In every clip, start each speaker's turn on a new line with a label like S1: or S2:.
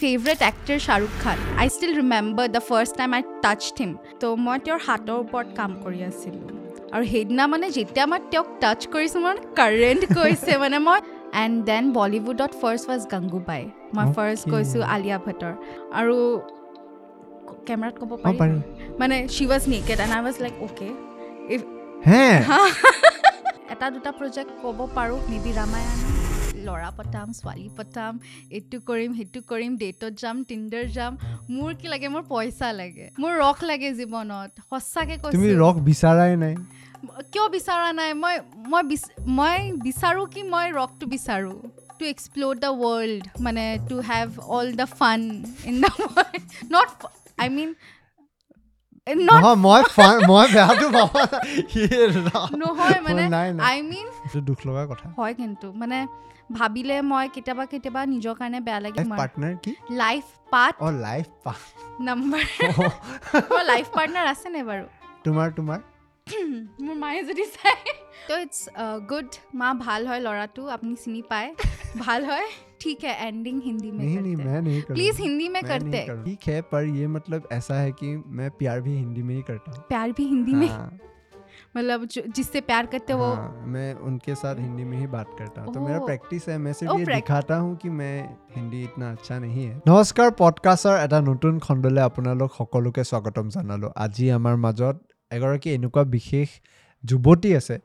S1: Favourite actor Shahrukh Khan I still remember the first time I touch him তো মই তেওঁৰ হাতৰ ওপৰত কাম কৰি আছিলোঁ। আৰু সেইদিনা মানে যেতিয়া মই তেওঁক টাচ কৰিছোঁ মোৰ কাৰেণ্ট গৈছে মানে মই। এণ্ড দেন বলিউডত ফাৰ্ষ্ট ৱাজ গাংগুবাই মই ফাৰ্ষ্ট. গৈছোঁ আলিয়া ভট্টৰ আৰু কেমেৰাত ক'ব পাৰি মানে she was naked and I was like
S2: okay
S1: এটা দুটা প্ৰজেক্ট ক'ব পাৰোঁ মে বি ৰামায়ণ ল'ৰা পতাম ছোৱালী পতাম এইটো কৰিম সেইটো কৰিম ডেটত যাম টিণ্ডাৰ যাম মোৰ কি লাগে মোৰ পইচা লাগে মোৰ ৰস লাগে জীৱনত সঁচাকৈ কৈছোঁ।
S2: ৰস বিচাৰাই নাই?
S1: কিয় বিচৰা নাই? মই মই মই বিচাৰোঁ কি মই ৰকটো বিচাৰোঁ? টু এক্সপ্ল'ৰ দ্য ৱৰ্ল্ড মানে to have
S2: all the fun in
S1: the world
S2: not I mean fun-
S1: হয় কিন্তু মানে ভাবিলে মই কেতিয়াবা কেতিয়াবা নিজৰ কাৰণে বেয়া লাগে
S2: লাইফ পাৰ্টনাৰ কি
S1: লাইফ পাৰ্ট
S2: অঁ লাইফ পা
S1: নাম্বাৰ মোৰ লাইফ পাৰ্টনাৰ আছেনে বাৰু
S2: তোমাৰ তোমাৰ
S1: মোৰ মায়ে যদি চাই তো ইটছ গুড মা ভাল হয় ল'ৰাটো আপুনি চিনি পায় ভাল হয় ঠিক है एंडिंग हिंदी में
S2: नहीं नहीं
S1: करते
S2: मैं नहीं करूँगा।
S1: प्लीज हिंदी में
S2: मैं नहीं
S1: करते
S2: करूँगा। ठीक है पर ये मतलब ऐसा है कि मैं प्यार भी हिंदी में ही करता हूँ
S1: प्यार भी हिंदी में
S2: हाँ,
S1: मतलब जो जिससे प्यार करते हो वो
S2: हाँ, मैं उनके साथ हिंदी में ही बात करता हूँ तो मेरा
S1: ओह।
S2: प्रेक्टिस है मैं सिर्फ
S1: ओह,
S2: ये
S1: prac-
S2: दिखाता हूँ कि मैं हिंदी इतना अच्छा नहीं है নমস্কাৰ পডকাষ্টৰ এটা নতুন খণ্ডলৈ আপোনালোক সকলোকে স্বাগতম জনালোঁ আজি আমাৰ মাজত এগৰাকী এনেকুৱা বিশেষ যুৱতী আছে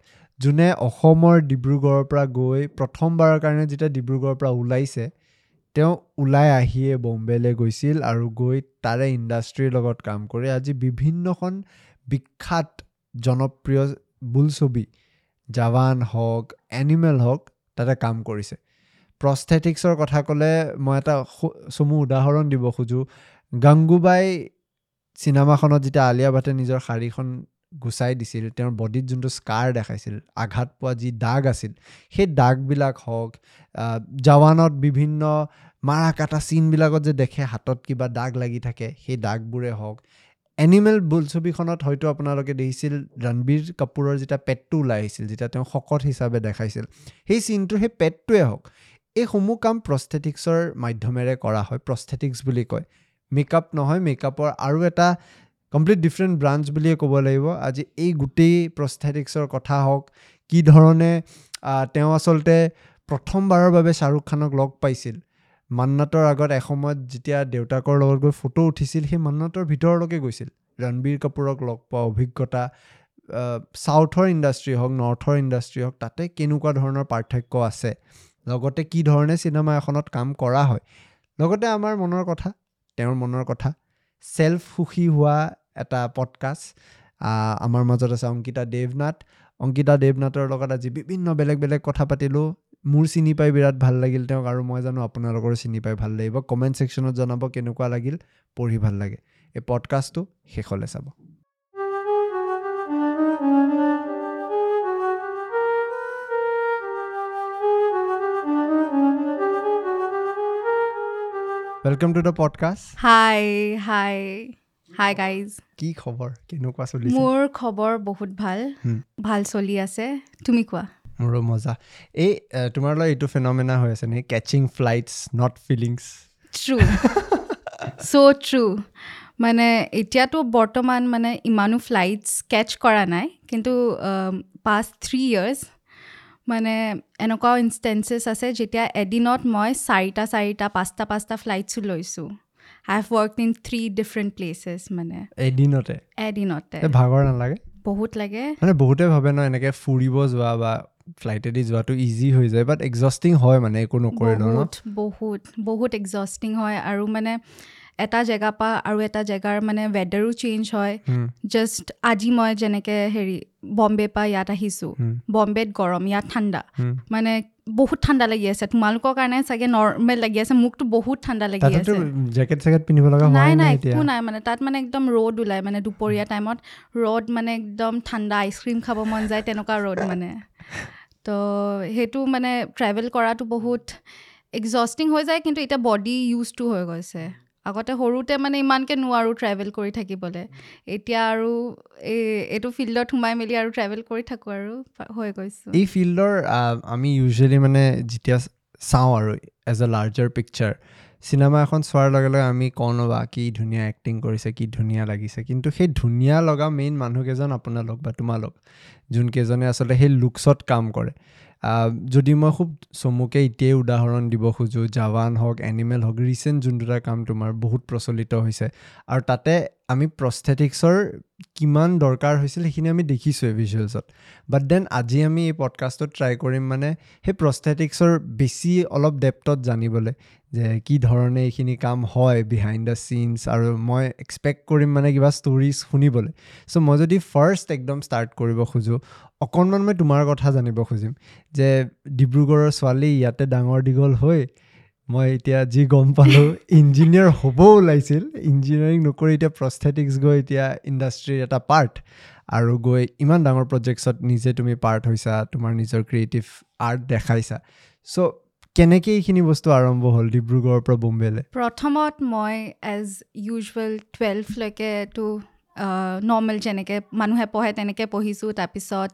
S2: যোনে অসমৰ ডিব্ৰুগড়ৰ পৰা গৈ প্ৰথমবাৰৰ কাৰণে যেতিয়া ডিব্ৰুগড়ৰ পৰা ওলাইছে তেওঁ ওলাই আহিয়ে বম্বেলৈ গৈছিল আৰু গৈ তাৰে ইণ্ডাষ্ট্ৰীৰ লগত কাম কৰি আজি বিভিন্নখন বিখ্যাত জনপ্ৰিয় বোলছবি জাৱান হওক এনিমেল হওক তাতে কাম কৰিছে। প্ৰস্থেটিক্সৰ কথা ক'লে মই এটা চমু উদাহৰণ দিব খোজোঁ। গাংগুবাই চিনেমাখনত যেতিয়া আলিয়া ভাটে নিজৰ শাৰীখন গুচাই দিছিল তেওঁৰ বডিত যোনটো স্কাৰ দেখাইছিল আঘাত পোৱা যি দাগ আছিল সেই দাগবিলাক হওক জাৱানত বিভিন্ন মাৰা কাটা চিনবিলাকত যে দেখে হাতত কিবা দাগ লাগি থাকে সেই দাগবোৰে হওক এনিমেল বোলছবিখনত হয়তো আপোনালোকে দেখিছিল ৰণবীৰ কাপুৰৰ যেতিয়া পেটটো ওলাই আহিছিল যেতিয়া তেওঁ শকত হিচাপে দেখাইছিল। সেই চিনটোৰ সেই পেটটোৱে হওক এইসমূহ কাম প্ৰস্থেটিক্সৰ মাধ্যমেৰে কৰা হয় প্ৰস্থেটিক্স বুলি কয়। মেকআপ নহয় মেকআপৰ আৰু এটা কমপ্লিট ডিফাৰেণ্ট ব্ৰাঞ্চ বুলিয়ে ক'ব লাগিব। আজি এই গোটেই প্ৰস্থেটিক্সৰ কথা হওক কি ধৰণে তেওঁ আচলতে প্ৰথমবাৰৰ বাবে শ্বাহৰুখ খানক লগ পাইছিল। মান্নাতৰ আগত এসময়ত যেতিয়া দেউতাকৰ লগত গৈ ফটো উঠিছিল সেই মান্নাতৰ ভিতৰলৈকে গৈছিল। ৰণবীৰ কাপুৰক লগ পোৱা অভিজ্ঞতা ছাউথৰ ইণ্ডাষ্ট্ৰী হওক নৰ্থৰ ইণ্ডাষ্ট্ৰী হওক তাতে কেনেকুৱা ধৰণৰ পাৰ্থক্য আছে? লগতে কি ধৰণে চিনেমা এখনত কাম কৰা হয়? লগতে আমাৰ মনৰ কথা তেওঁৰ মনৰ কথা ছেল্ফ সুখী হোৱা এটা পডকাষ্ট আমাৰ মাজত আছে অংকিতা দেৱনাথ। অংকিতা দেৱনাথৰ লগত আজি বিভিন্ন বেলেগ বেলেগ কথা পাতিলোঁ। মোৰ চিনি পাই বিৰাট ভাল লাগিল তেওঁক আৰু মই জানো আপোনালোকৰো চিনি পাই ভাল লাগিব। কমেণ্ট ছেকশ্যনত জনাব কেনেকুৱা লাগিল পঢ়ি ভাল লাগে। এই পডকাষ্টটো শেষলৈ চাব। Welcome to the podcast
S1: hi hi hi guys
S2: কি খবৰ? কেনেকুৱা চলিছে?
S1: মোৰ খবৰ বহুত ভাল। ভাল চলি আছে। তুমি কোৱা?
S2: মোৰো মজা এই তোমাৰ লগত এইটো ফেনমেনা হৈ আছে নেকি catching flights not feelings
S1: true so' true মানে এতিয়াতো বৰ্তমান মানে ইমানো ফ্লাইটছ কেটচ কৰা নাই কিন্তু পাষ্ট থ্ৰী ইয়াৰ্ছ মানে এনেকুৱাও ইনষ্টেঞ্চেছ আছে যেতিয়া এদিনত মই চাৰিটা চাৰিটা পাঁচটা পাঁচটা ফ্লাইটছো লৈছোঁ। I have work in three different places মানে।
S2: এদিনতে?
S1: এদিনতে।
S2: ভাগৰ নালাগে?
S1: বহুত লাগে।
S2: মানে বহুতে ভাবে ন এনেকৈ ফুৰিব যোৱা বা ফ্লাইটেদি যোৱাটো ইজি হৈ যায় বাট এক্সষ্টিং হয় মানে একো নকৰিলেও ন?
S1: বহুত বহুত বহুত এক্সষ্টিং হয় আৰু মানে এটা জেগাৰ পৰা আৰু এটা জেগাৰ মানে ৱেডাৰো চেঞ্জ হয়। জাষ্ট আজি মই যেনেকৈ হেৰি বম্বে পৰা ইয়াত আহিছোঁ বম্বেত গৰম ইয়াত ঠাণ্ডা। মানে বহুত ঠাণ্ডা লাগি আছে। তোমালোকৰ কাৰণে চাগে নৰ্মেল লাগি আছে মোকতো বহুত ঠাণ্ডা লাগি আছে।
S2: জেকেট চেকেট পিন্ধিব লগা
S1: নাই নাই একো নাই মানে তাত মানে একদম ৰ'দ ওলায় মানে দুপৰীয়া টাইমত ৰ'দ মানে একদম ঠাণ্ডা আইচক্ৰীম খাব মন যায় তেনেকুৱা ৰ'দ মানে। তো সেইটো মানে ট্ৰেভেল কৰাটো বহুত এক্সষ্টিং হৈ যায় কিন্তু এতিয়া বডি ইউজটো হৈ গৈছে। আগতে সৰুতে মানে ইমানকৈ নোৱাৰোঁ ট্ৰেভেল কৰি থাকিবলৈ। এতিয়া আৰু এই এইটো ফিল্ডত সোমাই মেলি আৰু ট্ৰেভেল কৰি থাকোঁ আৰু হৈ গৈছোঁ।
S2: এই ফিল্ডৰ আমি ইউজুৱেলি মানে যেতিয়া চাওঁ আৰু as a larger picture cinema এখন চোৱাৰ লগে লগে আমি কওঁ নবা কি ধুনীয়া এক্টিং কৰিছে কি ধুনীয়া লাগিছে। কিন্তু সেই ধুনীয়া লগা মেইন মানুহকেইজন আপোনালোক বা তোমালোক যোনকেইজনে আচলতে সেই লুকছত কাম কৰে। যদি মই খুব চমুকে এতিয়াই উদাহৰণ দিব খোজোঁ জাৱান হওক এনিমেল হওক ৰিচেণ্ট যোন দুটা কাম তোমাৰ বহুত প্ৰচলিত হৈছে আৰু তাতে আমি প্ৰস্থেটিক্সৰ কিমান দৰকাৰ হৈছিল সেইখিনি আমি দেখিছোঁৱে ভিজুৱেলছত বাট দেন আজি আমি এই পডকাষ্টত ট্ৰাই কৰিম মানে সেই প্ৰস্থেটিক্সৰ বেছি অলপ ডেপ্থত জানিবলৈ। যে কি ধৰণে এইখিনি কাম হয় বিহাইণ্ড দ্য চিনছ আৰু মই এক্সপেক্ট কৰিম মানে কিবা ষ্টৰিজ শুনিবলৈ। চ' মই যদি ফাৰ্ষ্ট একদম ষ্টাৰ্ট কৰিব খোজোঁ অকণমান মই তোমাৰ কথা জানিব খুজিম যে ডিব্ৰুগড়ৰ ছোৱালী ইয়াতে ডাঙৰ দীঘল হৈ মই এতিয়া যি গম পালোঁ ইঞ্জিনিয়াৰ হ'ব ওলাইছিল। ইঞ্জিনিয়াৰিং নকৰি এতিয়া প্ৰস্থেটিক্স গৈ এতিয়া ইণ্ডাষ্ট্ৰীৰ এটা পাৰ্ট আৰু গৈ ইমান ডাঙৰ প্ৰজেক্টছত নিজে তুমি পাৰ্ট হৈছা তোমাৰ নিজৰ ক্ৰিয়েটিভ আৰ্ট দেখাইছা। চ' কেনেকৈ এইখিনি বস্তু আৰম্ভ হ'ল ডিব্ৰুগড়ৰ পৰা বোম্বেলৈ?
S1: প্ৰথমত মই এজ ইউজুৱেল টুৱেলভলৈকেতো নৰ্মেল যেনেকৈ মানুহে পঢ়ে তেনেকৈ পঢ়িছোঁ। তাৰপিছত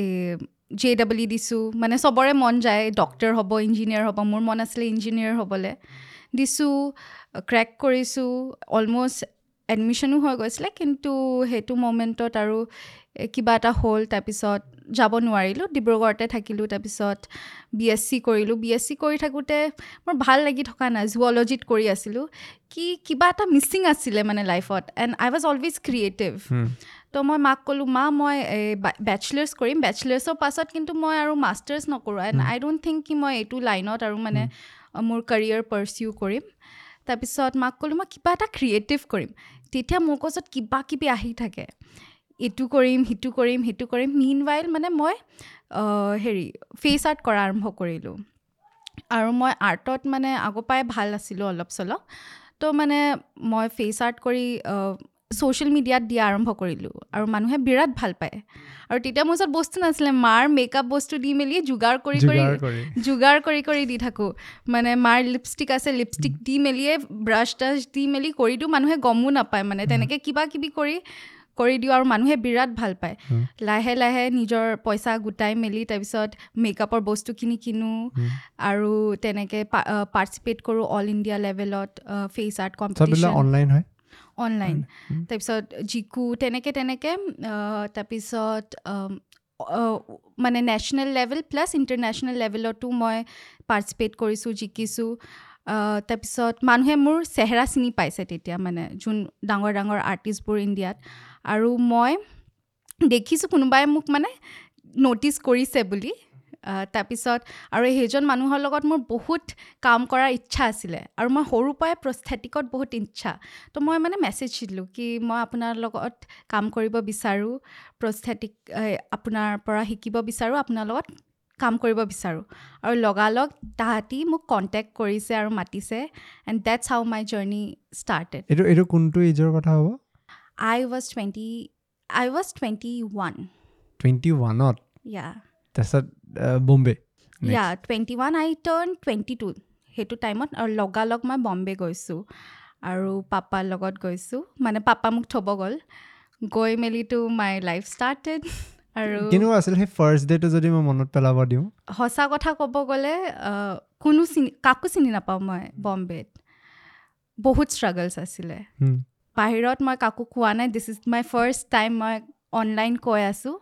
S1: এই জে ডাবল ই দিছোঁ। মানে চবৰে মন যায় ডক্টৰ হ'ব ইঞ্জিনিয়াৰ হ'ব মোৰ মন আছিলে ইঞ্জিনিয়াৰ হ'বলৈ। দিছোঁ ক্ৰেক কৰিছোঁ অলম'ষ্ট এডমিশ্যনো হৈ গৈছিলে কিন্তু সেইটো মমেণ্টত আৰু কিবা এটা হ'ল। তাৰপিছত যাব নোৱাৰিলোঁ ডিব্ৰুগড়তে থাকিলোঁ তাৰপিছত বি এছ চি কৰিলোঁ। বি এছ চি কৰি থাকোঁতে মোৰ ভাল লাগি থকা নাই জুৱলজিত কৰি আছিলোঁ। কি কিবা এটা মিচিং আছিলে মানে লাইফত and I was always creative তো মই মাক ক'লোঁ মা মই বেচলাৰ্ছ কৰিম। বেচলাৰ্ছৰ পাছত কিন্তু মই আৰু মাষ্টাৰ্ছ নকৰোঁ এণ্ড আই ডোণ্ট থিংক কি মই এইটো লাইনত আৰু মানে মোৰ কেৰিয়াৰ পাৰ্চিউ কৰিম। তাৰপিছত মাক ক'লোঁ মই কিবা এটা ক্ৰিয়েটিভ কৰিম। তেতিয়া মোৰ ওচৰত কিবা কিবি আহি থাকে। এইটো কৰিম সিটো কৰিম সেইটো কৰিম। মিন ৱাইল মানে মই হেৰি ফেচ আৰ্ট কৰা আৰম্ভ কৰিলোঁ। আৰু মই আৰ্টত মানে আগৰ পৰাই ভাল আছিলোঁ অলপ চলপ। তো মানে মই ফেচ আৰ্ট কৰি ছ'চিয়েল মিডিয়াত দিয়া আৰম্ভ কৰিলোঁ। আৰু মানুহে বিৰাট ভাল পায়। আৰু তেতিয়া মোৰ ওচৰত বস্তু নাছিলে। মাৰ মেকআপ বস্তু দি মেলি যোগাৰ কৰি কৰি
S2: যোগাৰ কৰি।
S1: যোগাৰ কৰি কৰি দি থাকোঁ। মানে মাৰ লিপষ্টিক আছে লিপষ্টিক দি মেলিয়ে ব্ৰাছ ট্ৰাছ দি মেলি কৰি দিওঁ। মানুহে গমো নাপায়। মানে তেনেকৈ কিবা কিবি কৰি কৰি দিওঁ আৰু মানুহে বিৰাট ভাল পায়। লাহে লাহে নিজৰ পইচা গোটাই মেলি তাৰপিছত মেকআপৰ বস্তুখিনি কিনো। আৰু তেনেকৈ পাৰ্টিচিপেট কৰোঁ অল ইণ্ডিয়া লেভেলত ফেচ আৰ্ট কম্পিটিশ্যন
S2: অনলাইন হয়
S1: অনলাইন
S2: হুম।
S1: তাৰপিছত জিকু তেনেকৈ তেনেকৈ তাৰপিছত মানে নেশ্যনেল লেভেল প্লাছ ইণ্টাৰনেশ্যনেল লেভেলতো মই পাৰ্টিচিপেট কৰিছোঁ জিকিছোঁ তাৰপিছত মানুহে মোৰ চেহেৰা চিনি পাইছে তেতিয়া মানে যোন ডাঙৰ ডাঙৰ আৰ্টিষ্টবোৰ ইণ্ডিয়াত আৰু মই দেখিছোঁ কোনোবাই মোক মানে ন'টিচ কৰিছে বুলি। তাৰপিছত আৰু সেইজন মানুহৰ লগত মোৰ বহুত কাম কৰাৰ ইচ্ছা আছিলে আৰু মই সৰুৰ পৰাই প্ৰস্থেটিকত বহুত ইচ্ছা। তো মই মানে মেছেজ দিলোঁ কি মই আপোনাৰ লগত কাম কৰিব বিচাৰোঁ প্ৰস্থেটিক আপোনাৰ পৰা শিকিব বিচাৰোঁ আপোনাৰ লগত কাম কৰিব বিচাৰোঁ। আৰু লগালগ তাহাঁতি মোক কণ্টেক্ট কৰিছে আৰু মাতিছে। And that's how my journey started
S2: এইটো এইটো কোনটো এজৰ কথা হ'ব?
S1: Was twenty I was twenty one
S2: twenty ওৱানত
S1: yeah
S2: তাৰপিছত আহ, Bombay Next.
S1: Yeah twenty one I turn twenty two সেইটো টাইমত লগালগ মই বম্বে গৈছোঁ আৰু পাপাৰ লগত গৈছোঁ মানে পাপা মোক থ'ব গ'ল গৈ মেলিতো মাই লাইফ ষ্টাৰ্টেড আৰু
S2: কেনেকুৱা আছিল সেই ফাৰ্ষ্ট ডেটো যদি মই মনত পেলাব দিওঁ
S1: সঁচা কথা ক'ব গ'লে কোনো চিনি কাকো চিনি নাপাওঁ মই বম্বেত বহুত ষ্ট্ৰাগলছ আছিলে। বাহিৰত মই কাকো কোৱা নাই। This is my first time মই অনলাইন কৈ আছোঁ।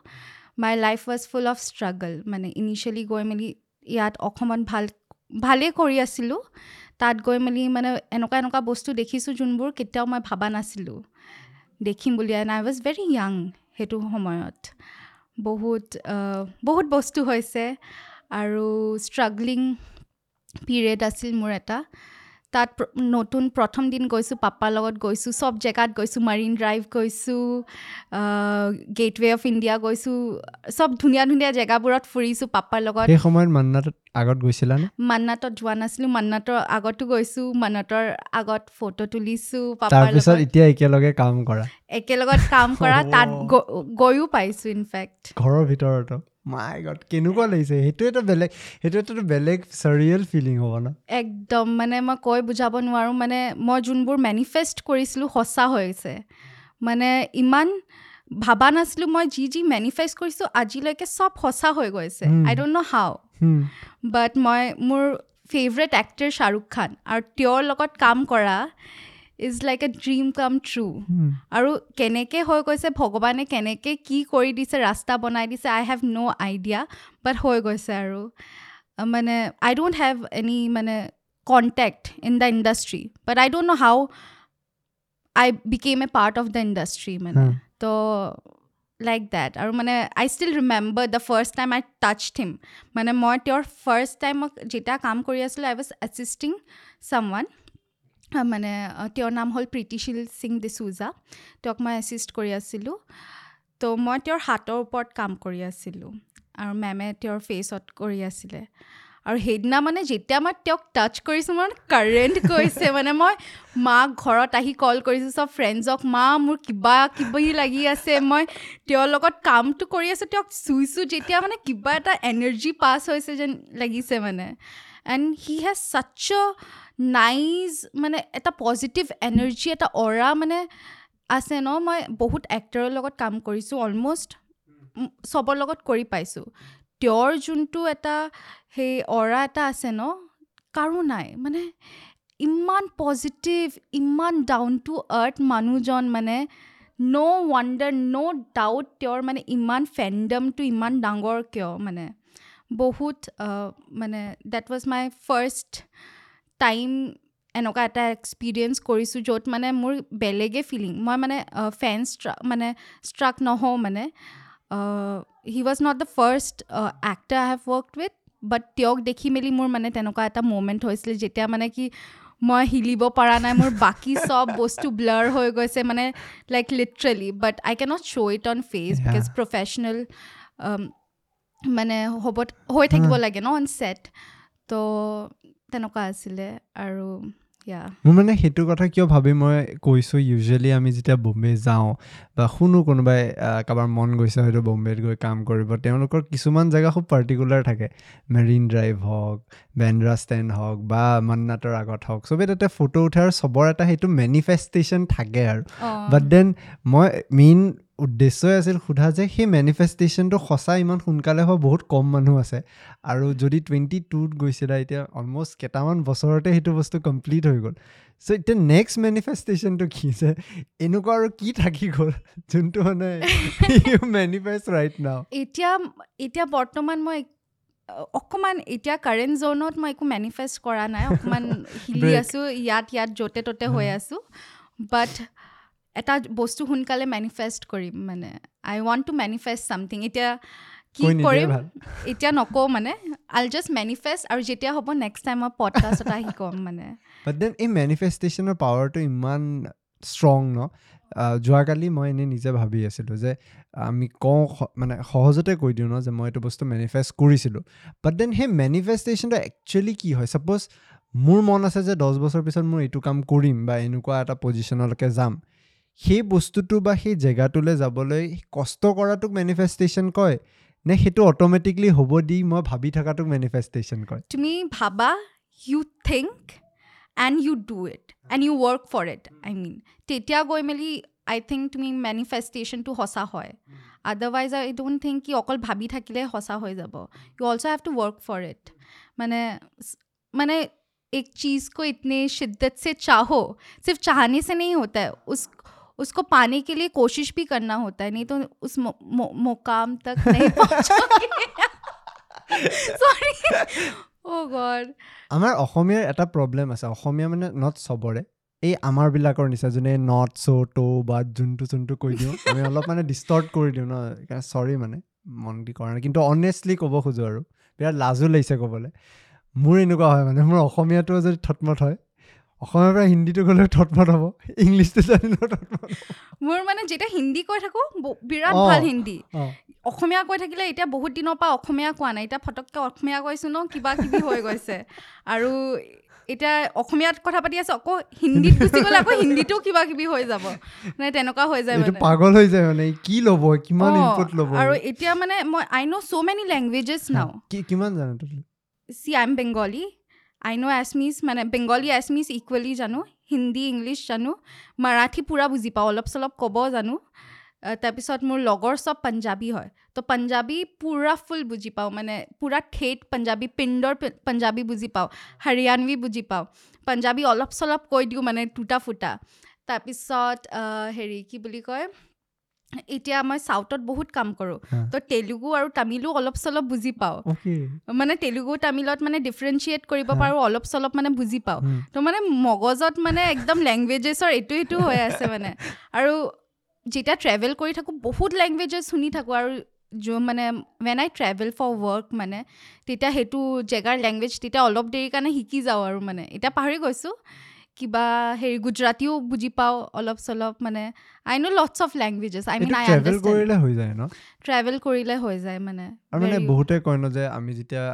S1: My life was full of struggle মানে ইনিচিয়েলি গৈ মেলি ইয়াত অসমত ভাল ভালেই কৰি আছিলোঁ। তাত গৈ মেলি মানে এনেকুৱা এনেকুৱা বস্তু দেখিছোঁ যোনবোৰ কেতিয়াও মই ভবা নাছিলোঁ। দেখিম বুলি। And I was very young সেইটো সময়ত। বহুত বহুত বস্তু হৈছে। আৰু ষ্ট্ৰাগলিং পিৰিয়ড আছিল মোৰ এটা। তাত নতুন প্ৰথম দিন গৈছোঁ পাপাৰ লগত গৈছোঁ চব জেগাত গৈছোঁ মাৰিন ড্ৰাইভ গৈছোঁ গেটৱে অফ ইণ্ডিয়া গৈছোঁ চব ধুনীয়া ধুনীয়া জেগাবোৰত ফুৰিছোঁ পাপাৰ লগত।
S2: সেই সময়ত মান্নাত আগত গৈছিলানে
S1: মান্নাতত যোৱা নাছিলোঁ মান্নাতৰ আগতো গৈছোঁ মান্নাতৰ আগত ফটো তুলিছোঁ
S2: তাৰপিছত এতিয়া একেলগে কাম কৰা।
S1: একেলগত কাম কৰা তাত গৈও পাইছোঁ ইনফেক্ট
S2: ঘৰৰ ভিতৰতো? মাই গড কেনেকুৱা লাগিছে? সেইটো এটা বেলেগ সেইটো এটা বেলেগ চাৰিয়েল ফিলিং হ'ব ন?
S1: একদম মানে মই কৈ বুজাব নোৱাৰোঁ মানে মই যোনবোৰ মেনিফেষ্ট কৰিছিলোঁ সঁচা হৈছে মানে ইমান ভাবা নাছিলোঁ মই যি যি মেনিফেষ্ট কৰিছোঁ আজিলৈকে চব সঁচা হৈ গৈছে. আই ডোণ্ট ন' হাউ
S2: হুম,
S1: বাট মই মোৰ ফেভৰেট এক্টৰ শ্বাহৰুখ খান আৰু তেওঁৰ লগত কাম কৰা is like a dream come true আৰু কেনেকৈ হৈ গৈছে ভগৱানে কেনেকৈ কি কৰি দিছে ৰাস্তা বনাই দিছে আই হেভ ন' আইডিয়া বাট হৈ গৈছে আৰু মানে আই ডোণ্ট হেভ এনি মানে contact in the industry but I don't know' how I became a part of the industry মানে। তো লাইক ডেট আৰু মানে I still remember the first time I touch them মানে মই তেওঁৰ first time যেতিয়া কাম কৰি আছিলোঁ I was assisting someone মানে তেওঁৰ নাম হ'ল প্ৰীতিশীল সিং ডিচুজা। তেওঁক মই এছিষ্ট কৰি আছিলোঁ। তো মই তেওঁৰ হাতৰ ওপৰত কাম কৰি আছিলোঁ আৰু মেমে তেওঁৰ ফেচত কৰি আছিলে। আৰু সেইদিনা মানে যেতিয়া মই তেওঁক টাচ কৰিছোঁ মোৰ কাৰেণ্ট গৈছে। মানে মই মাক ঘৰত আহি কল কৰিছোঁ চব ফ্ৰেণ্ডছক মা মোৰ কিবা কিবি লাগি আছে। মই তেওঁৰ লগত কামটো কৰি আছোঁ তেওঁক চুইছোঁ। যেতিয়া মানে কিবা এটা এনাৰ্জি পাছ হৈছে যেন লাগিছে মানে। And he has such a nice মানে এটা পজিটিভ এনাৰ্জি এটা অৰা মানে আছে ন? মই বহুত এক্টৰৰ লগত কাম কৰিছোঁ অলমষ্ট চবৰ লগত কৰি পাইছোঁ। তেওঁৰ যোনটো এটা সেই অৰা এটা আছে ন? কাৰো নাই। মানে ইমান পজিটিভ ইমান ডাউন টু আৰ্থ মানুহজন মানে ন' ৱাণ্ডাৰ ন' ডাউট তেওঁৰ মানে ইমান ফেণ্ডমটো ইমান ডাঙৰ কিয় মানে বহুত মানে that was my first time এনেকুৱা এটা এক্সপিৰিয়েঞ্চ কৰিছোঁ য'ত মানে মোৰ বেলেগে ফিলিং মই মানে ফেন ষ্ট্ৰাক মানে ষ্ট্ৰাক নহওঁ মানে he was not the first actor I have worked with but তেওঁক দেখি মেলি মোৰ মানে তেনেকুৱা এটা মুমেণ্ট হৈছিলে যেতিয়া মানে কি মই হিলিব পৰা নাই মোৰ বাকী চব বস্তু ব্লাৰ হৈ গৈছে মানে like literally but I can't show' it on
S2: face.
S1: Because professional মানে হ'ব হৈ থাকিব. লাগে ন অন ছেট তো তেনেকুৱা আছিলে আৰু
S2: মোৰ মানে সেইটো কথা কিয় ভাবি মই কৈছোঁ ইউজুৱেলি আমি যেতিয়া বম্বে যাওঁ বা শুনো কোনোবাই কাৰোবাৰ মন গৈছে হয়তো বম্বেত গৈ কাম কৰিব তেওঁলোকৰ কিছুমান জেগা খুব পাৰ্টিকুলাৰ থাকে। মেৰিন ড্ৰাইভ হওক বেন্দ্ৰা ষ্টেণ্ড হওক বা মান্নাটৰ আগত হওক চবেই তাতে ফটো উঠাৰ চবৰ এটা সেইটো মেনিফেষ্টেশ্যন থাকে আৰু। বাট দেন মই মেইন উদ্দেশ্যই আছিল সোধা যে সেই মেনিফেষ্টেশ্যনটো সঁচা ইমান সোনকালে হোৱা বহুত কম মানুহ আছে। আৰু যদি টুৱেণ্টি টুত গৈছিলা এতিয়া অলমষ্ট কেইটামান বছৰতে সেইটো বস্তু কমপ্লিট হৈ গ'ল। চ' এতিয়া নেক্সট মেনিফেষ্টেশ্যনটো কি যে এনেকুৱা আৰু কি থাকি গ'ল? যোনটো মানে মেনিফেষ্ট ৰাইট নাও
S1: এতিয়া এতিয়া বৰ্তমান মই অকণমান এতিয়া কাৰেণ্ট জ'নত মই একো মেনিফেষ্ট কৰা নাই। অকণমান হিলি. আছোঁ ইয়াত ইয়াত য'তে ত'তে হৈ আছোঁ। বাট এটা বস্তু সোনকালে মেনিফেষ্ট কৰিম মানে। I want to manifest something এতিয়া কি কৰিম? এতিয়া নকওঁ মানে। আই জাষ্ট মেনিফেষ্ট আৰু যেতিয়া হ'ব নেক্সট টাইম মই পডকাষ্টত আহি ক'ম মানে।
S2: বাট দেন এই মেনিফেষ্টেশ্যনৰ পাৱাৰটো ইমান ষ্ট্ৰং ন? যোৱাকালি মই এনেই নিজে ভাবি আছিলোঁ যে আমি কওঁ মানে সহজতে কৈ দিওঁ ন যে মই এইটো বস্তু মেনিফেষ্ট কৰিছিলোঁ। বাট দেন সেই মেনিফেষ্টেশ্যনটো একচুৱেলি কি হয়? ছাপ'জ মোৰ মন আছে যে দহ বছৰ পিছত মোৰ এইটো কাম কৰিম বা এনেকুৱা এটা পজিশ্যনলৈকে যাম। সেই বস্তুটো বা সেই জেগাটোলৈ যাবলৈ কষ্ট কৰাটোক মেনিফেষ্টেশ্যন কয় নে সেইটো অট'মেটিকলি হ'ব দি মই ভাবি থকাটোক মেনিফেষ্টেশ্যন কয়
S1: তুমি ভাবা you think and you do it and you work for it I mean তেতিয়া গৈ মেলি আই থিংক তুমি মেনিফেষ্টেশ্যনটো সঁচা হয় আদাৰৱাইজ আই ডোণ্ট থিংক কি অকল ভাবি থাকিলে সঁচা হৈ যাব you also have to work for it मैंने मैंने एक चीज़ को इतने शिद्दत से चाहो सिर्फ चाहने से नहीं होता है उस उसको पाने के लिए कोशिश भी करना होता है नहीं तो उस मु- मु- मुकाम तक नहीं पहुंचोगे सॉरी ओ गॉड
S2: আমাৰ অসমীয়াৰ এটা প্ৰব্লেম আছে অসমীয়া মানে নট চবৰে এই আমাৰবিলাকৰ নিচিনা যোনে নট চ' ট' বা যোনটো যোনটো কৈ দিওঁ আমি অলপ মানে ডিষ্টৰ্ট কৰি দিওঁ ন সেইকাৰণে চৰি মানে মন দি কৰা নাই কিন্তু অনেষ্টলি ক'ব খোজোঁ আৰু বিৰাট লাজো লাগিছে ক'বলৈ মোৰ এনেকুৱা হয় মানে মোৰ অসমীয়াটো যদি থটমত হয় অসমীয়াৰ পৰা হিন্দীটো গ'লেও থটমত হ'ব ইংলিছটো জানিলেও থটমত
S1: মোৰ মানে যেতিয়া হিন্দী কৈ থাকোঁ বিৰাট। ভাল হিন্দী। অসমীয়া কৈ থাকিলে এতিয়া বহুত দিনৰ পৰা অসমীয়া কোৱা নাই এতিয়া ফটককৈ অসমীয়া কৈছোঁ ন কিবা কিবি হৈ গৈছে। আৰু এতিয়া অসমীয়াত কথা পাতি আছোঁ আকৌ হিন্দীত গুচি গ'লে আকৌ হিন্দীটো কিবা কিবি হৈ যাব। মানে তেনেকুৱা হৈ যায় মানে।
S2: পাগল হৈ যায় মানে কি ল'ব কিমান ইনপুট ল'ব।
S1: আৰু এতিয়া মানে মই আই ন' চ' মেনি লেংগুৱেজেছ নাও
S2: কিমান জানো
S1: see I am Bengali I know' Assamese মানে বেংগলী এছমিছ ইকুৱেলি জানো হিন্দী ইংলিছ জানো মাৰাঠী পূৰা বুজি পাওঁ অলপ চলপ ক'ব জানো তাৰপিছত মোৰ লগৰ চব পাঞ্জাবী হয়। তো পাঞ্জাবী পূৰা ফুল বুজি পাওঁ মানে পূৰা ঠেঠ পাঞ্জাবী পিণ্ডৰ পাঞ্জাবী বুজি পাওঁ হাৰিয়ানবী বুজি পাওঁ। পাঞ্জাবী অলপ চলপ কৈ দিওঁ মানে টুটা ফুটা। তাৰপিছত হেৰি কি বুলি কয়? এতিয়া মই চাউথত বহুত কাম কৰোঁ। তো তেলেগু আৰু তামিলো অলপ চলপ বুজি পাওঁ। মানে তেলেগু তামিলত মানে ডিফাৰেঞ্চিয়েট কৰিব। পাৰোঁ অলপ চলপ মানে বুজি পাওঁ। তো মানে মগজত মানে একদম লেংগুৱেজেছৰ এইটো এইটো হৈ আছে মানে। আৰু যেতিয়া ট্ৰেভেল কৰি থাকোঁ বহুত লেংগুৱেজেছ শুনি থাকোঁ আৰু য' মানে when I travel for work মানে তেতিয়া সেইটো জেগাৰ লেংগুৱেজ তেতিয়া অলপ দেৰিৰ কাৰণে শিকি যাওঁ আৰু মানে। এতিয়া পাহৰি গৈছোঁ। কিবা হেৰি গুজৰাটীও বুজি পাওঁ অলপ চলপ মানে I know' lots of languages
S2: I
S1: mean
S2: I
S1: travel
S2: কৰিলে হৈ যায় ন?
S1: ট্ৰেভেল কৰিলে হৈ যায় মানে
S2: আৰু মানে বহুতে কয় ন যে আমি যেতিয়া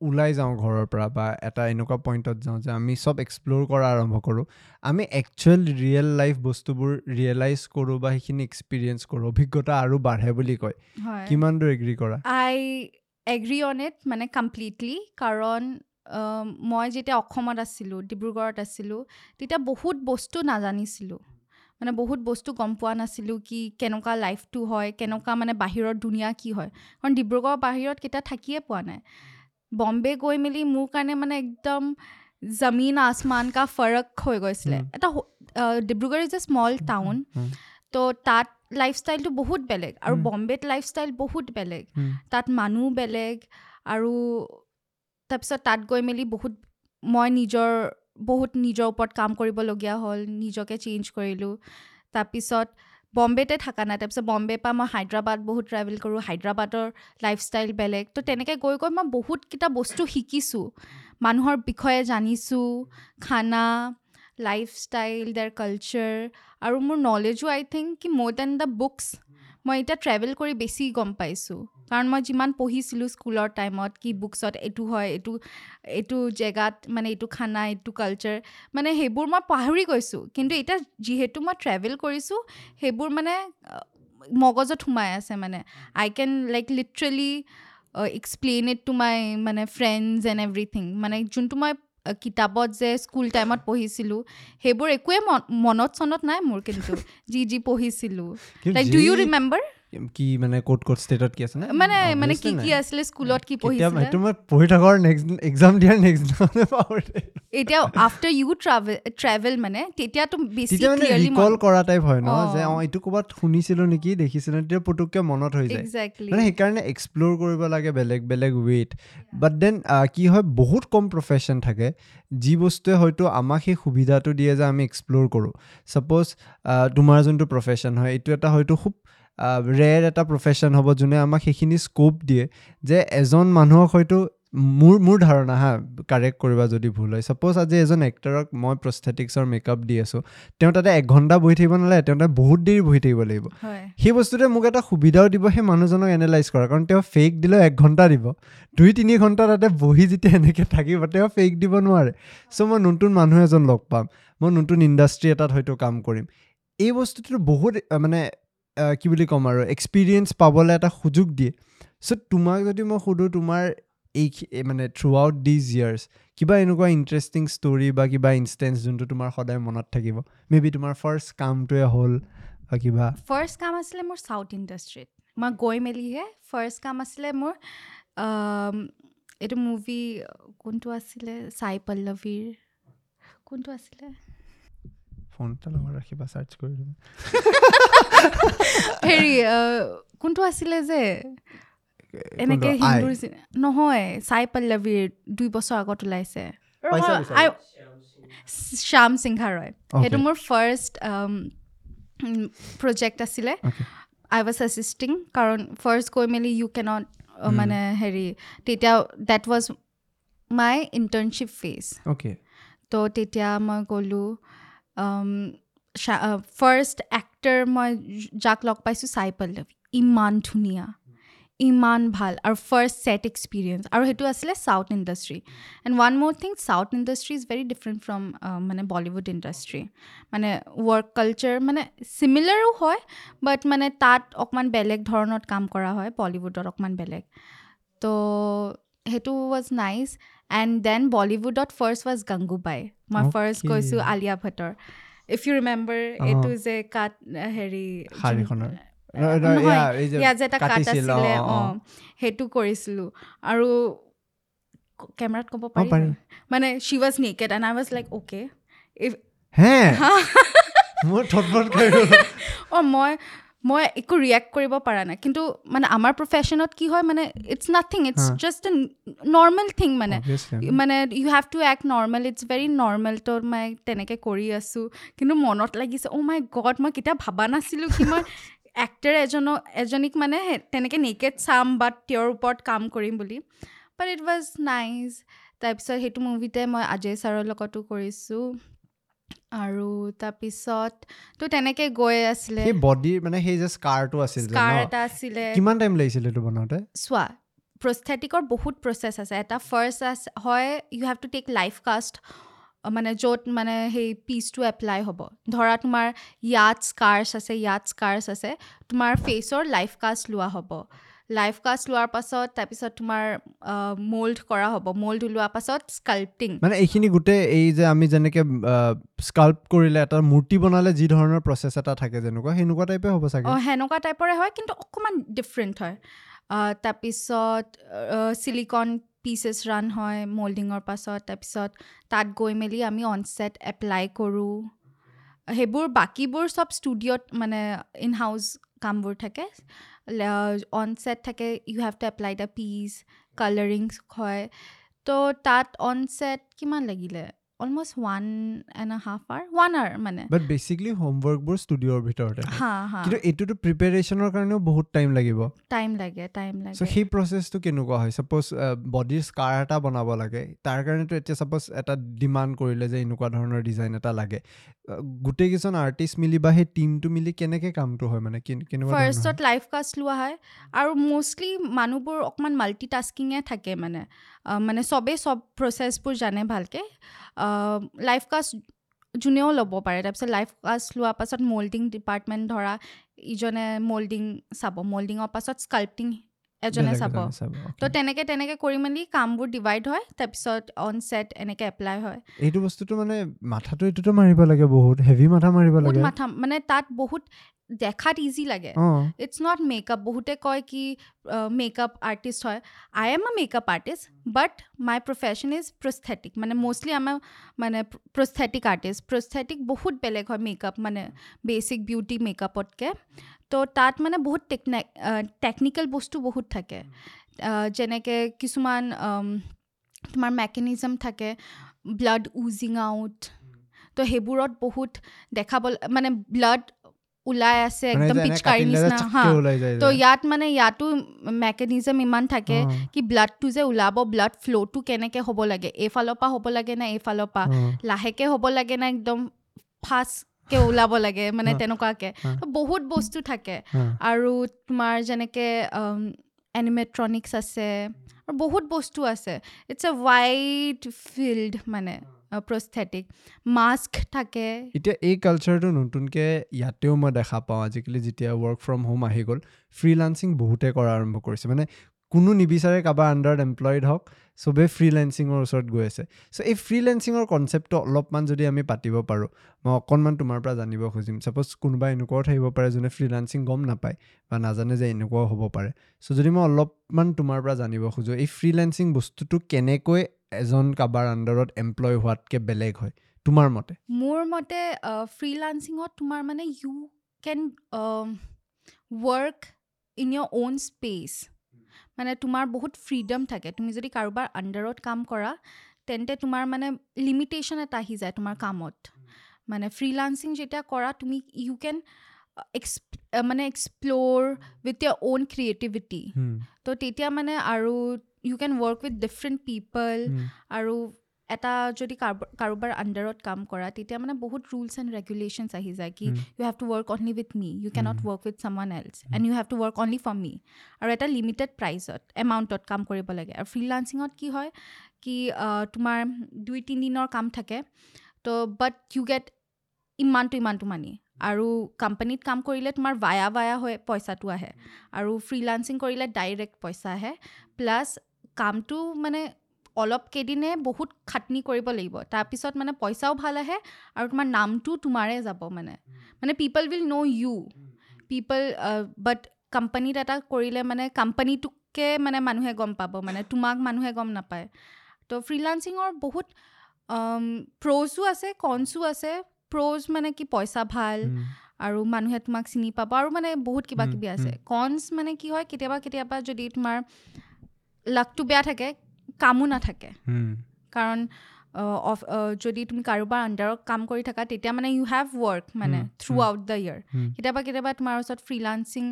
S2: ওলাই যাওঁ ঘৰৰ পৰা বা এটা এনেকুৱা পইণ্টত যাওঁ যে আমি চব এক্সপ্ল'ৰ কৰা আৰম্ভ কৰোঁ আমি একচুৱেল ৰিয়েল লাইফ বস্তুবোৰ ৰিয়েলাইজ কৰোঁ বা সেইখিনি এক্সপিৰিয়েঞ্চ কৰোঁ অভিজ্ঞতা আৰু বাঢ়ে বুলি কয়। কিমান দূৰ এগ্ৰী কৰা?
S1: আই এগ্ৰি অন ইট মানে কমপ্লিটলি কাৰণ মই যেতিয়া অসমত আছিলোঁ ডিব্ৰুগড়ত আছিলোঁ তেতিয়া বহুত বস্তু নাজানিছিলোঁ। মানে বহুত বস্তু গম পোৱা নাছিলোঁ কি কেনেকুৱা লাইফটো হয় কেনেকুৱা মানে বাহিৰৰ দুনিয়া কি হয়। কাৰণ ডিব্ৰুগড়ৰ বাহিৰত কেতিয়া থাকিয়ে পোৱা নাই। বম্বে গৈ মেলি মোৰ কাৰণে মানে একদম জমিন আসমান কা ফৰক হৈ গৈছিলে। এটা হ- Dibrugarh is a small town
S2: hmm,
S1: তো তাত লাইফষ্টাইলটো বহুত বেলেগ আৰু। বম্বেত লাইফষ্টাইল বহুত বেলেগ।
S2: হুম,
S1: তাত মানুহ বেলেগ আৰু তাৰপিছত তাত গৈ মেলি বহুত মই নিজৰ বহুত নিজৰ ওপৰত কাম কৰিবলগীয়া হ'ল নিজকে চেঞ্জ কৰিলোঁ। তাৰপিছত বম্বেতে থকা নাই তাৰপিছত বম্বেৰ পৰা মই হায়দৰাবাদ বহুত ট্ৰেভেল কৰোঁ হায়দৰাবাদৰ লাইফষ্টাইল বেলেগ। তো তেনেকৈ গৈ গৈ মই বহুতকেইটা বস্তু শিকিছোঁ। মানুহৰ বিষয়ে জানিছোঁ খানা লাইফষ্টাইল দেৰ কালচাৰ আৰু মোৰ নলেজো আই থিংক কি মোৰ দেন দ্য বুকছ মই এতিয়া ট্ৰেভেল কৰি বেছি গম পাইছোঁ। কাৰণ মই যিমান পঢ়িছিলোঁ স্কুলৰ টাইমত কি বুকছত এইটো হয় এইটো এইটো জেগাত মানে এইটো খানা এইটো কালচাৰ মানে সেইবোৰ মই পাহৰি গৈছোঁ। কিন্তু এতিয়া যিহেতু মই ট্ৰেভেল কৰিছোঁ সেইবোৰ মানে মগজত সোমাই আছে মানে। I can like literally explain it to my মানে ফ্ৰেণ্ডছ এণ্ড এভৰিথিং মানে যোনটো মই কিতাপত যে স্কুল টাইমত পঢ়িছিলোঁ সেইবোৰ একোৱে মন- মনত চনত নাই মোৰ কিন্তু যি যি পঢ়িছিলোঁ। লাইক ডু ইউ ৰিমেম্বাৰ
S2: কি মানে ক'ত ক'ত ষ্টেটত কি আছে
S1: মানে মানে কি কি। আছিলে স্কুলত কি পঢ়িছিলে?
S2: সেইটো মই পঢ়ি থকাৰ নেক্সট এক্সাম দিয়াৰ নেক্সট দিনাখনে পাহৰি
S1: এতিয়া আফটাৰ ইউ ট্ৰাভেল ট্ৰেভেল মানে তেতিয়াতো বেছি
S2: তেতিয়া মানে
S1: ক্লিয়াৰলি
S2: ৰিকল কৰা টাইপ হয় ন। যে অঁ এইটো ক'ৰবাত শুনিছিলোঁ নেকি দেখিছিলোঁ তেতিয়া পুতুককৈ মনত হৈ যায়। মানে সেইকাৰণে এক্সপ্ল'ৰ কৰিব লাগে বেলেগ বেলেগ ৱেইট বাট দেন কি হয় বহুত কম প্ৰফেশ্যন থাকে যি বস্তুৱে হয়তো আমাক সেই সুবিধাটো দিয়ে যে আমি এক্সপ্ল'ৰ কৰোঁ। ছাপ'জ তোমাৰ যোনটো প্ৰফেশ্যন হয় এইটো এটা হয়তো খুব ৰেৰ এটা প্ৰফেশ্যন হ'ব যোনে আমাক সেইখিনি স্ক'প দিয়ে যে এজন মানুহক হয়তো মোৰ মোৰ ধাৰণা হা কাৰেক্ট কৰিবা যদি ভুল হয়। ছাপ'জ আজি এজন এক্টৰক মই প্ৰস্থেটিক্সৰ মেকআপ দি আছোঁ তেওঁ তাতে এঘণ্টা বহি থাকিব নালাগে তেওঁ তাতে বহুত দেৰি বহি থাকিব লাগিব। সেই বস্তুটোৱে মোক এটা সুবিধাও দিব সেই মানুহজনক এনালাইজ কৰা কাৰণ তেওঁ ফেক দিলেও এক ঘণ্টা দিব। দুই তিনি ঘণ্টা তাতে বহি যেতিয়া এনেকৈ থাকিব তেওঁ ফেক দিব নোৱাৰে। চ' মই নতুন মানুহ এজন লগ পাম মই নতুন ইণ্ডাষ্ট্ৰি এটাত হয়তো কাম কৰিম। এই বস্তুটো বহুত মানে কি বুলি ক'ম আৰু এক্সপিৰিয়েঞ্চ পাবলৈ এটা সুযোগ দিয়ে। চ' তোমাক যদি মই সুধোঁ তোমাৰ এই মানে থ্ৰু আউট দিজ ইয়াৰ্ছ কিবা এনেকুৱা ইণ্টাৰেষ্টিং ষ্টৰি বা কিবা ইনষ্টেঞ্চ যোনটো তোমাৰ সদায় মনত থাকিব? মে বি তোমাৰ ফাৰ্ষ্ট কামটোৱে হ'ল বা কিবা।
S1: ফাৰ্ষ্ট কাম আছিলে মোৰ চাউথ ইণ্ডাষ্ট্ৰীত মই গৈ মেলিহে ফাৰ্ষ্ট কাম আছিলে মোৰ এইটো মুভি কোনটো আছিলে? চাই পল্লৱীৰ কোনটো আছিলে?
S2: ফোন এটা লগত ৰাখিবা চাৰ্চ কৰি দিবা
S1: হেৰি কোনটো আছিলে যে এনেকে। হিন্দুৰ নহয় চাই পল্লৱীৰ দুই বছৰ আগত ওলাইছে শ্যাম সিংহা ৰয় সেইটো. মোৰ ফাৰ্ষ্ট প্ৰজেক্ট আছিলে. আই ৱাজ এছিষ্টিং কাৰণ ফাৰ্ষ্ট গৈ মেলি ইউ কেনট. মানে হেৰি তেতিয়া that was my internship phase
S2: okay
S1: তো তেতিয়া মই গ'লোঁ ফাৰ্ষ্ট এক্টাৰ মই যাক লগ পাইছোঁ চাই পল্লৱী ইমান ধুনীয়া ইমান ভাল আৰু ফাৰ্ষ্ট ছেট এক্সপিৰিয়েঞ্চ আৰু সেইটো আছিলে south industry and one more thing south industry is very different from মানে বলিউড ইণ্ডাষ্ট্ৰী মানে ৱৰ্ক কালচাৰ মানে চিমিলাৰো হয় বাট মানে তাত অকণমান বেলেগ ধৰণত কাম কৰা হয় বলিউডত অকণমান বেলেগ। তো সেইটো ৱাজ নাইচ এণ্ড দেন বলিউডত ফাৰ্ষ্ট ৱাজ গংগুবাই মই ফাৰ্ষ্ট. গৈছোঁ আলিয়া ভট্টৰ ইফ ইউ ৰিমেম্বাৰ। এইটো যে কাট হেৰি ইয়াত যে এটা কাট আছিলে
S2: অ,
S1: সেইটো কৰিছিলোঁ। আৰু কেমেৰাত ক'ব পাৰি। মানে she was naked and I was like okay
S2: হে? মোৰ খাই গ'লো
S1: অঁ মই মই একো ৰিয়েক্ট কৰিব পৰা নাই। কিন্তু মানে আমাৰ প্ৰফেশ্যনত কি হয় মানে it's nothing
S2: it's.
S1: Just a normal thing মানে. মানে you have to act normal it's very normal তো মই তেনেকৈ কৰি আছোঁ। কিন্তু মনত লাগিছে অ' মাই গড মই কেতিয়া ভবা নাছিলোঁ কি মই এক্টাৰ এজনক এজনীক মানে তেনেকৈ নেকেড চাম বাট তেওঁৰ ওপৰত কাম কৰিম বুলি। বাট ইট ৱাজ নাইচ তাৰপিছত সেইটো মুভিতে মই অজয় ছাৰৰ লগতো কৰিছোঁ। আৰু তাৰপিছত তো তেনেকৈ গৈ আছিলে।
S2: সেই বডিৰ মানে সেই যে স্কাৰটো আছিল
S1: স্কাৰ এটা আছিলে।
S2: কিমান টাইম লাগিছিল এইটো বনাওঁতে?
S1: চোৱা প্ৰস্থেটিকৰ বহুত প্ৰচেছ আছে। এটা ফাৰ্ষ্ট আছে হয় you have to take life cast মানে য'ত মানে সেই পিচটো এপ্লাই হ'ব। ধৰা তোমাৰ ইয়াত স্কাৰ্ছ আছে ইয়াত স্কাৰ্ছ আছে তোমাৰ ফেচৰ লাইফ কাষ্ট লোৱা হ'ব। লাইফ কাষ্ট লোৱাৰ পাছত তাৰপিছত তোমাৰ মল্ড কৰা হ'ব। মল্ড ওলোৱাৰ পাছত স্কাল্পটিং
S2: মানে এইখিনি গোটেই এই যে আমি যেনেকে স্কাল্প কৰিলে এটা মূৰ্তি বনালে যি ধৰণৰ প্ৰচেছ এটা থাকে যেনেকুৱা সেনেকুৱা টাইপে হ'ব চাগে?
S1: অঁ সেনেকুৱা টাইপৰে হয় কিন্তু অকণমান ডিফাৰেণ্ট হয়। তাৰপিছত চিলিকন পিচেছ ৰান হয় মল্ডিঙৰ পাছত তাৰপিছত তাত গৈ মেলি আমি অনছেট এপ্লাই কৰোঁ। সেইবোৰ বাকীবোৰ চব ষ্টুডিঅ'ত মানে ইন হাউচ কামবোৰ থাকে। অনছেট থাকে you have to apply the piece colouring হয়। তো তাত অনছেট কিমান লাগিলে? Almost one and half hour one hour মানে।
S2: বাট বেচিকলি হোমৱৰ্কবোৰ ষ্টুডিঅ'ৰ ভিতৰতে। কিন্তু এইটোতো প্ৰিপেৰেশ্যনৰ কাৰণেও বহুত টাইম লাগিব।
S1: টাইম লাগে টাইম লাগে।
S2: চ' সেই প্ৰচেছটো কেনেকুৱা হয়? ছাপ'জ বডিৰ স্কাৰ এটা বনাব লাগে। তাৰ কাৰণেতো এতিয়া ছাপ'জ এটা ডিমাণ্ড কৰিলে যে এনেকুৱা ধৰণৰ ডিজাইন এটা লাগে। গোটেইকেইজন আৰ্টিষ্ট মিলি বা সেই টিমটো মিলি কেনেকৈ কামটো হয় মানে?
S1: ফাৰ্ষ্টত লাইফ কাষ্ট লোৱা হয়। আৰু মষ্টলি মানুহবোৰ অকণমান মাল্টি টাস্কিঙে থাকে মানে। মানে চবেই চব প্ৰচেছবোৰ জানে ভালকৈ। লাইফ কাষ্ট যোনেও ল'ব পাৰে তাৰপিছত লাইফ কাষ্ট লোৱাৰ পাছত মল্ডিং ডিপাৰ্টমেণ্ট ধৰা ইজনে মল্ডিং চাব মল্ডিঙৰ পাছত স্কাল্পটিং এজনে চাব। তো. তেনেকৈ তেনেকৈ কৰি মেলি কামবোৰ ডিভাইড হয় তাৰপিছত অন ছেট এনেকৈ এপ্লাই হয়।
S2: এইটো বস্তুটো মানে মাথাটো এইটোতো মাৰিব লাগে বহুত হেভি মাথা মাৰিব লাগে।
S1: মাথা মানে তাত বহুত দেখাত ইজি লাগে। ইটছ নট মেকআপ বহুতে কয় কি মেকআপ আৰ্টিষ্ট হয়। I am a makeup artist but my profession is prosthetic মানে মষ্টলি আমাৰ মানে প্ৰস্থেটিক আৰ্টিষ্ট প্ৰস্থেটিক বহুত বেলেগ হয় মেকআপ মানে বেচিক বিউটি মেকআপতকৈ তো তাত মানে বহুত টেকনে টেকনিকেল বস্তু বহুত থাকে। যেনেকৈ কিছুমান তোমাৰ মেকানিজম থাকে ব্লাড উজিং আউট তো সেইবোৰত বহুত দেখাব মানে ব্লাড ওলাই আছে একদম পিচকাৰী নিচিনা হা। তো। ইয়াত মানে ইয়াতো মেকানিজম ইমান থাকে কি ব্লাডটো যে ওলাব ব্লাড ফ্ল'টো কেনেকৈ হ'ব লাগে এইফালৰ পৰা হ'ব লাগে নে এইফালৰ পৰা? লাহেকৈ হ'ব লাগে নে একদম ফাষ্টকৈ ওলাব লাগে মানে তেনেকুৱাকৈ? বহুত বস্তু থাকে। আৰু তোমাৰ যেনেকৈ এনিমেট্ৰনিক্স আছে আৰু বহুত বস্তু আছে। ইটছ এ ৱাইড ফিল্ড মানে। প্ৰস্থেটিক মাস্ক থাকে।
S2: এতিয়া এই কালচাৰটো নতুনকৈ ইয়াতেও মই দেখা পাওঁ। আজিকালি যেতিয়া ৱৰ্ক ফ্ৰম হোম আহি গ'ল ফ্ৰীলান্সিং বহুতে কৰা আৰম্ভ কৰিছে। মানে কোনো নিবিচাৰে কাৰোবাৰ আণ্ডাৰত এমপ্লয়ড হওক চবেই ফ্ৰীলেন্সিঙৰ ওচৰত গৈ আছে। চ' এই ফ্ৰীলেন্সিঙৰ কনচেপ্টটো অলপমান যদি আমি পাতিব পাৰোঁ মই অকণমান তোমাৰ পৰা জানিব খুজিম। ছাপ'জ কোনোবা এনেকুৱাও থাকিব পাৰে যোনে ফ্ৰীলান্সিং গম নাপায় বা নাজানে যে এনেকুৱাও হ'ব পাৰে। চ' যদি মই অলপমান তোমাৰ পৰা জানিব খোজোঁ এই ফ্ৰীলেন্সিং বস্তুটো কেনেকৈ এজন কাৰোবাৰ আণ্ডাৰত এমপ্লয় হোৱাতকৈ বেলেগ হয়। তোমাৰ মতে?
S1: মোৰ মতে ফ্ৰীলান্সিঙত তোমাৰ মানে you can work in your own space মানে তোমাৰ বহুত ফ্ৰীডম থাকে। তুমি যদি কাৰোবাৰ আণ্ডাৰত কাম কৰা তেন্তে তোমাৰ মানে লিমিটেশ্যন এটা আহি যায় তোমাৰ কামত। মানে ফ্ৰীলান্সিং যেতিয়া কৰা তুমি ইউ কেন মানে explore with your own
S2: creativity
S1: তো তেতিয়া মানে আৰু you can work with different
S2: people
S1: আৰু এটা যদি কাৰোবাৰ আণ্ডাৰত কাম কৰা তেতিয়া মানে বহুত ৰুলছ এণ্ড ৰেগুলেশ্যনছ আহি যায় কি। You have to work only with me you
S2: can't.
S1: Work with someone else and you have to work only for me আৰু এটা লিমিটেড প্ৰাইজত এমাউণ্টত কাম কৰিব লাগে। আৰু ফ্ৰীলান্সিঙত কি হয় কি তোমাৰ দুই তিনিদিনৰ কাম থাকে তো বাট ইউ গেট ইমানটো ইমানটো মানি আৰু কোম্পানীত কাম কৰিলে তোমাৰ ভায়া ভায়া হৈ পইচাটো আহে। আৰু ফ্ৰীলান্সিং কৰিলে ডাইৰেক্ট পইচা আহে। প্লাছ কামটো মানে অলপ কেইদিনে বহুত খাটনি কৰিব লাগিব। তাৰপিছত মানে পইচাও ভাল আহে আৰু তোমাৰ নামটো তোমাৰে যাব মানে। মানে people will know' you people but কোম্পানীত এটা কৰিলে মানে কোম্পানীটোকে মানে মানুহে গম পাব মানে তোমাক মানুহে গম নাপায়। তো ফ্ৰিলান্সিঙৰ বহুত প্ৰ'জো আছে কনছো আছে। প্ৰ'জ মানে কি পইচা ভাল আৰু মানুহে তোমাক চিনি পাব আৰু মানে বহুত কিবা কিবি আছে। কনছ মানে কি হয় কেতিয়াবা কেতিয়াবা যদি তোমাৰ লাকটো বেয়া থাকে কামো নাথাকে। কাৰণ অফ- যদি তুমি কাৰোবাৰ আণ্ডাৰত কাম কৰি থাকা তেতিয়া মানে ইউ হেভ ৱৰ্ক মানে থ্ৰু আউট দ্য ইয়েৰ। কেতিয়াবা কেতিয়াবা তোমাৰ ওচৰত ফ্ৰিলান্সিং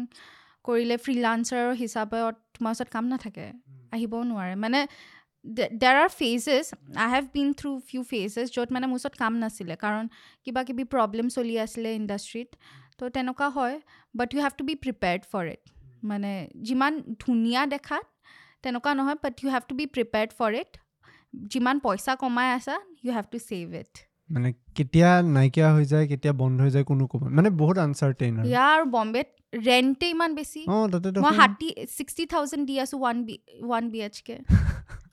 S1: কৰিলে ফ্ৰিলান্সাৰৰ হিচাপত তোমাৰ ওচৰত কাম নাথাকে আহিবও নোৱাৰে। মানে there are phases I have been through few phases য'ত মানে মোৰ ওচৰত কাম নাছিলে কাৰণ কিবা কিবি প্ৰব্লেম চলি আছিলে ইণ্ডাষ্ট্ৰীত তো তেনেকুৱা হয় but you have to be prepared for it মানে যিমান ধুনীয়া দেখাত তেনেকুৱা নহয় but you have to be prepared for it যিমান পইচা কমাই আছা you have to save it
S2: মানে কেতিয়া নাইকিয়া হৈ যায় কেতিয়া বন্ধ হৈ যায় কোনো ক'ব মানে বহুত আনচাৰ্টেইন
S1: ইয়াৰ আৰু বম্বেত ৰেণ্টে ইমান বেছি। মই ষাঠি ছিক্সটি থাউজেণ্ড দি আছোঁ one B one B H K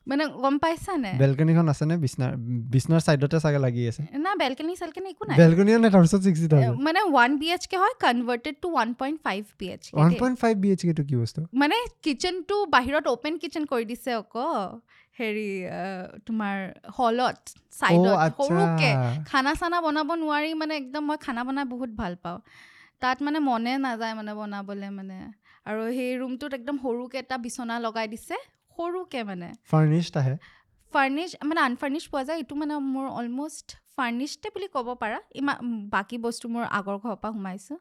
S1: মানে গম পাইছানে?
S2: বেলকনিখন আছেনে? বিচনাৰ বিচনাৰ চাইডতে চাগে লাগি আছে।
S1: না বেলকনি চেলকনি একো নাই।
S2: বেলকনিও নাই তাৰপিছত ছিক্সটি থাউজেণ্ড
S1: মানে ওৱান বি এইচ কে হয় converted to one point five B H
S2: one
S1: K
S2: point five B H কেটো কি বস্তু?
S1: মানে কিটচেনটো বাহিৰত অ'পেন কিটচেন কৰি দিছে আকৌ হেৰি তোমাৰ হলত চাইডত। সৰুকে খানা চানা বনাব নোৱাৰি মানে একদম মই খানা বনাই বহুত ভাল পাওঁ। তাত মানে মনে নাযায় মানে বনাবলৈ মানে। আৰু সেই ৰুমটোত একদম সৰুকে এটা বিচনা লগাই দিছে। সৰুকে মানে।
S2: ফাৰ্নিছড আহে।
S1: ফাৰ্নিছ মানে আনফাৰ্নিছ পোৱা যায়। এইটো মানে মোৰ অলমষ্ট ফাৰ্নিছডে বুলি ক'ব পাৰা। ইমান বাকী বস্তু মোৰ আগৰ ঘৰৰ পৰা সোমাইছোঁ।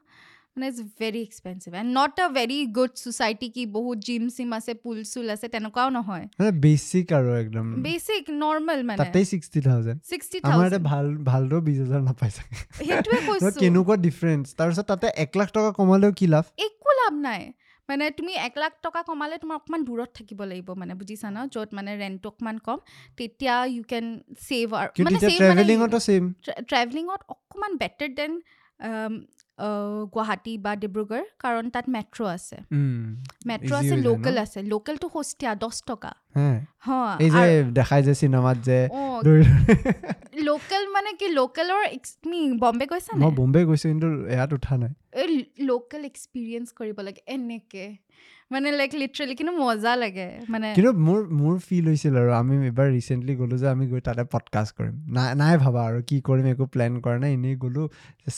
S1: মানে it's very expensive and not a very good society কি বহুত জিম চিম আছে পুল চুল আছে তেনেকুৱাও নহয়।
S2: বেচিক আৰু একদম।
S1: বেচিক নৰ্মেল মানে।
S2: তাতেই ছিক্সটি থাউজেণ্ড
S1: ছিক্সটি
S2: আমাৰ ইয়াতে
S1: থাউজেণ্ড
S2: ভাল ভালদৰেও বিছ হাজাৰ নাপাই চাগে।
S1: সেইটোৱে কৈছোঁ।
S2: কেনেকুৱা ডিফাৰেঞ্চ তাৰপিছত তাতে এক লাখ টকা কমালেও কি লাভ?
S1: একো লাভ নাই। মানে তুমি এক লাখ টকা কমালে তোমাৰ অকণমান দূৰত থাকিব লাগিব মানে বুজিছা ন? য'ত মানে ৰেণ্টটো অকণমান কম তেতিয়া ইউ কেন ছেভ আৰু মানে
S2: ট্ৰেভেলিঙত
S1: অকণমান বেটাৰ দেন গুৱাহাটী বা ডিব্ৰুগড় কাৰণ তাত মেট্ৰ' আছে। মেট্ৰ' আছে লোকেল? আছে। লোকেলটো সস্তীয়া দহ টকা।
S2: দেখাই যে চিনেমাত যে
S1: লোকেল মানে কি লোকেলৰ ex- তুমি বম্বে গৈছা
S2: মই
S1: নে
S2: বম্বে গৈছো কিন্তু ইয়াত উঠা নাই।
S1: এই লোকেল এক্সপিৰিয়েঞ্চ কৰিব লাগে এনেকে। মানে লাইক লিটাৰেলি কিন্তু মজা লাগে মানে।
S2: কিন্তু মোৰ মোৰ ফিল হৈছিল আৰু আমি এবাৰ ৰিচেণ্টলি গ'লোঁ যে আমি গৈ তাতে পডকাষ্ট কৰিম। নাই নাই ভাবা আৰু কি কৰিম একো প্লেন কৰা নাই এনেই গ'লোঁ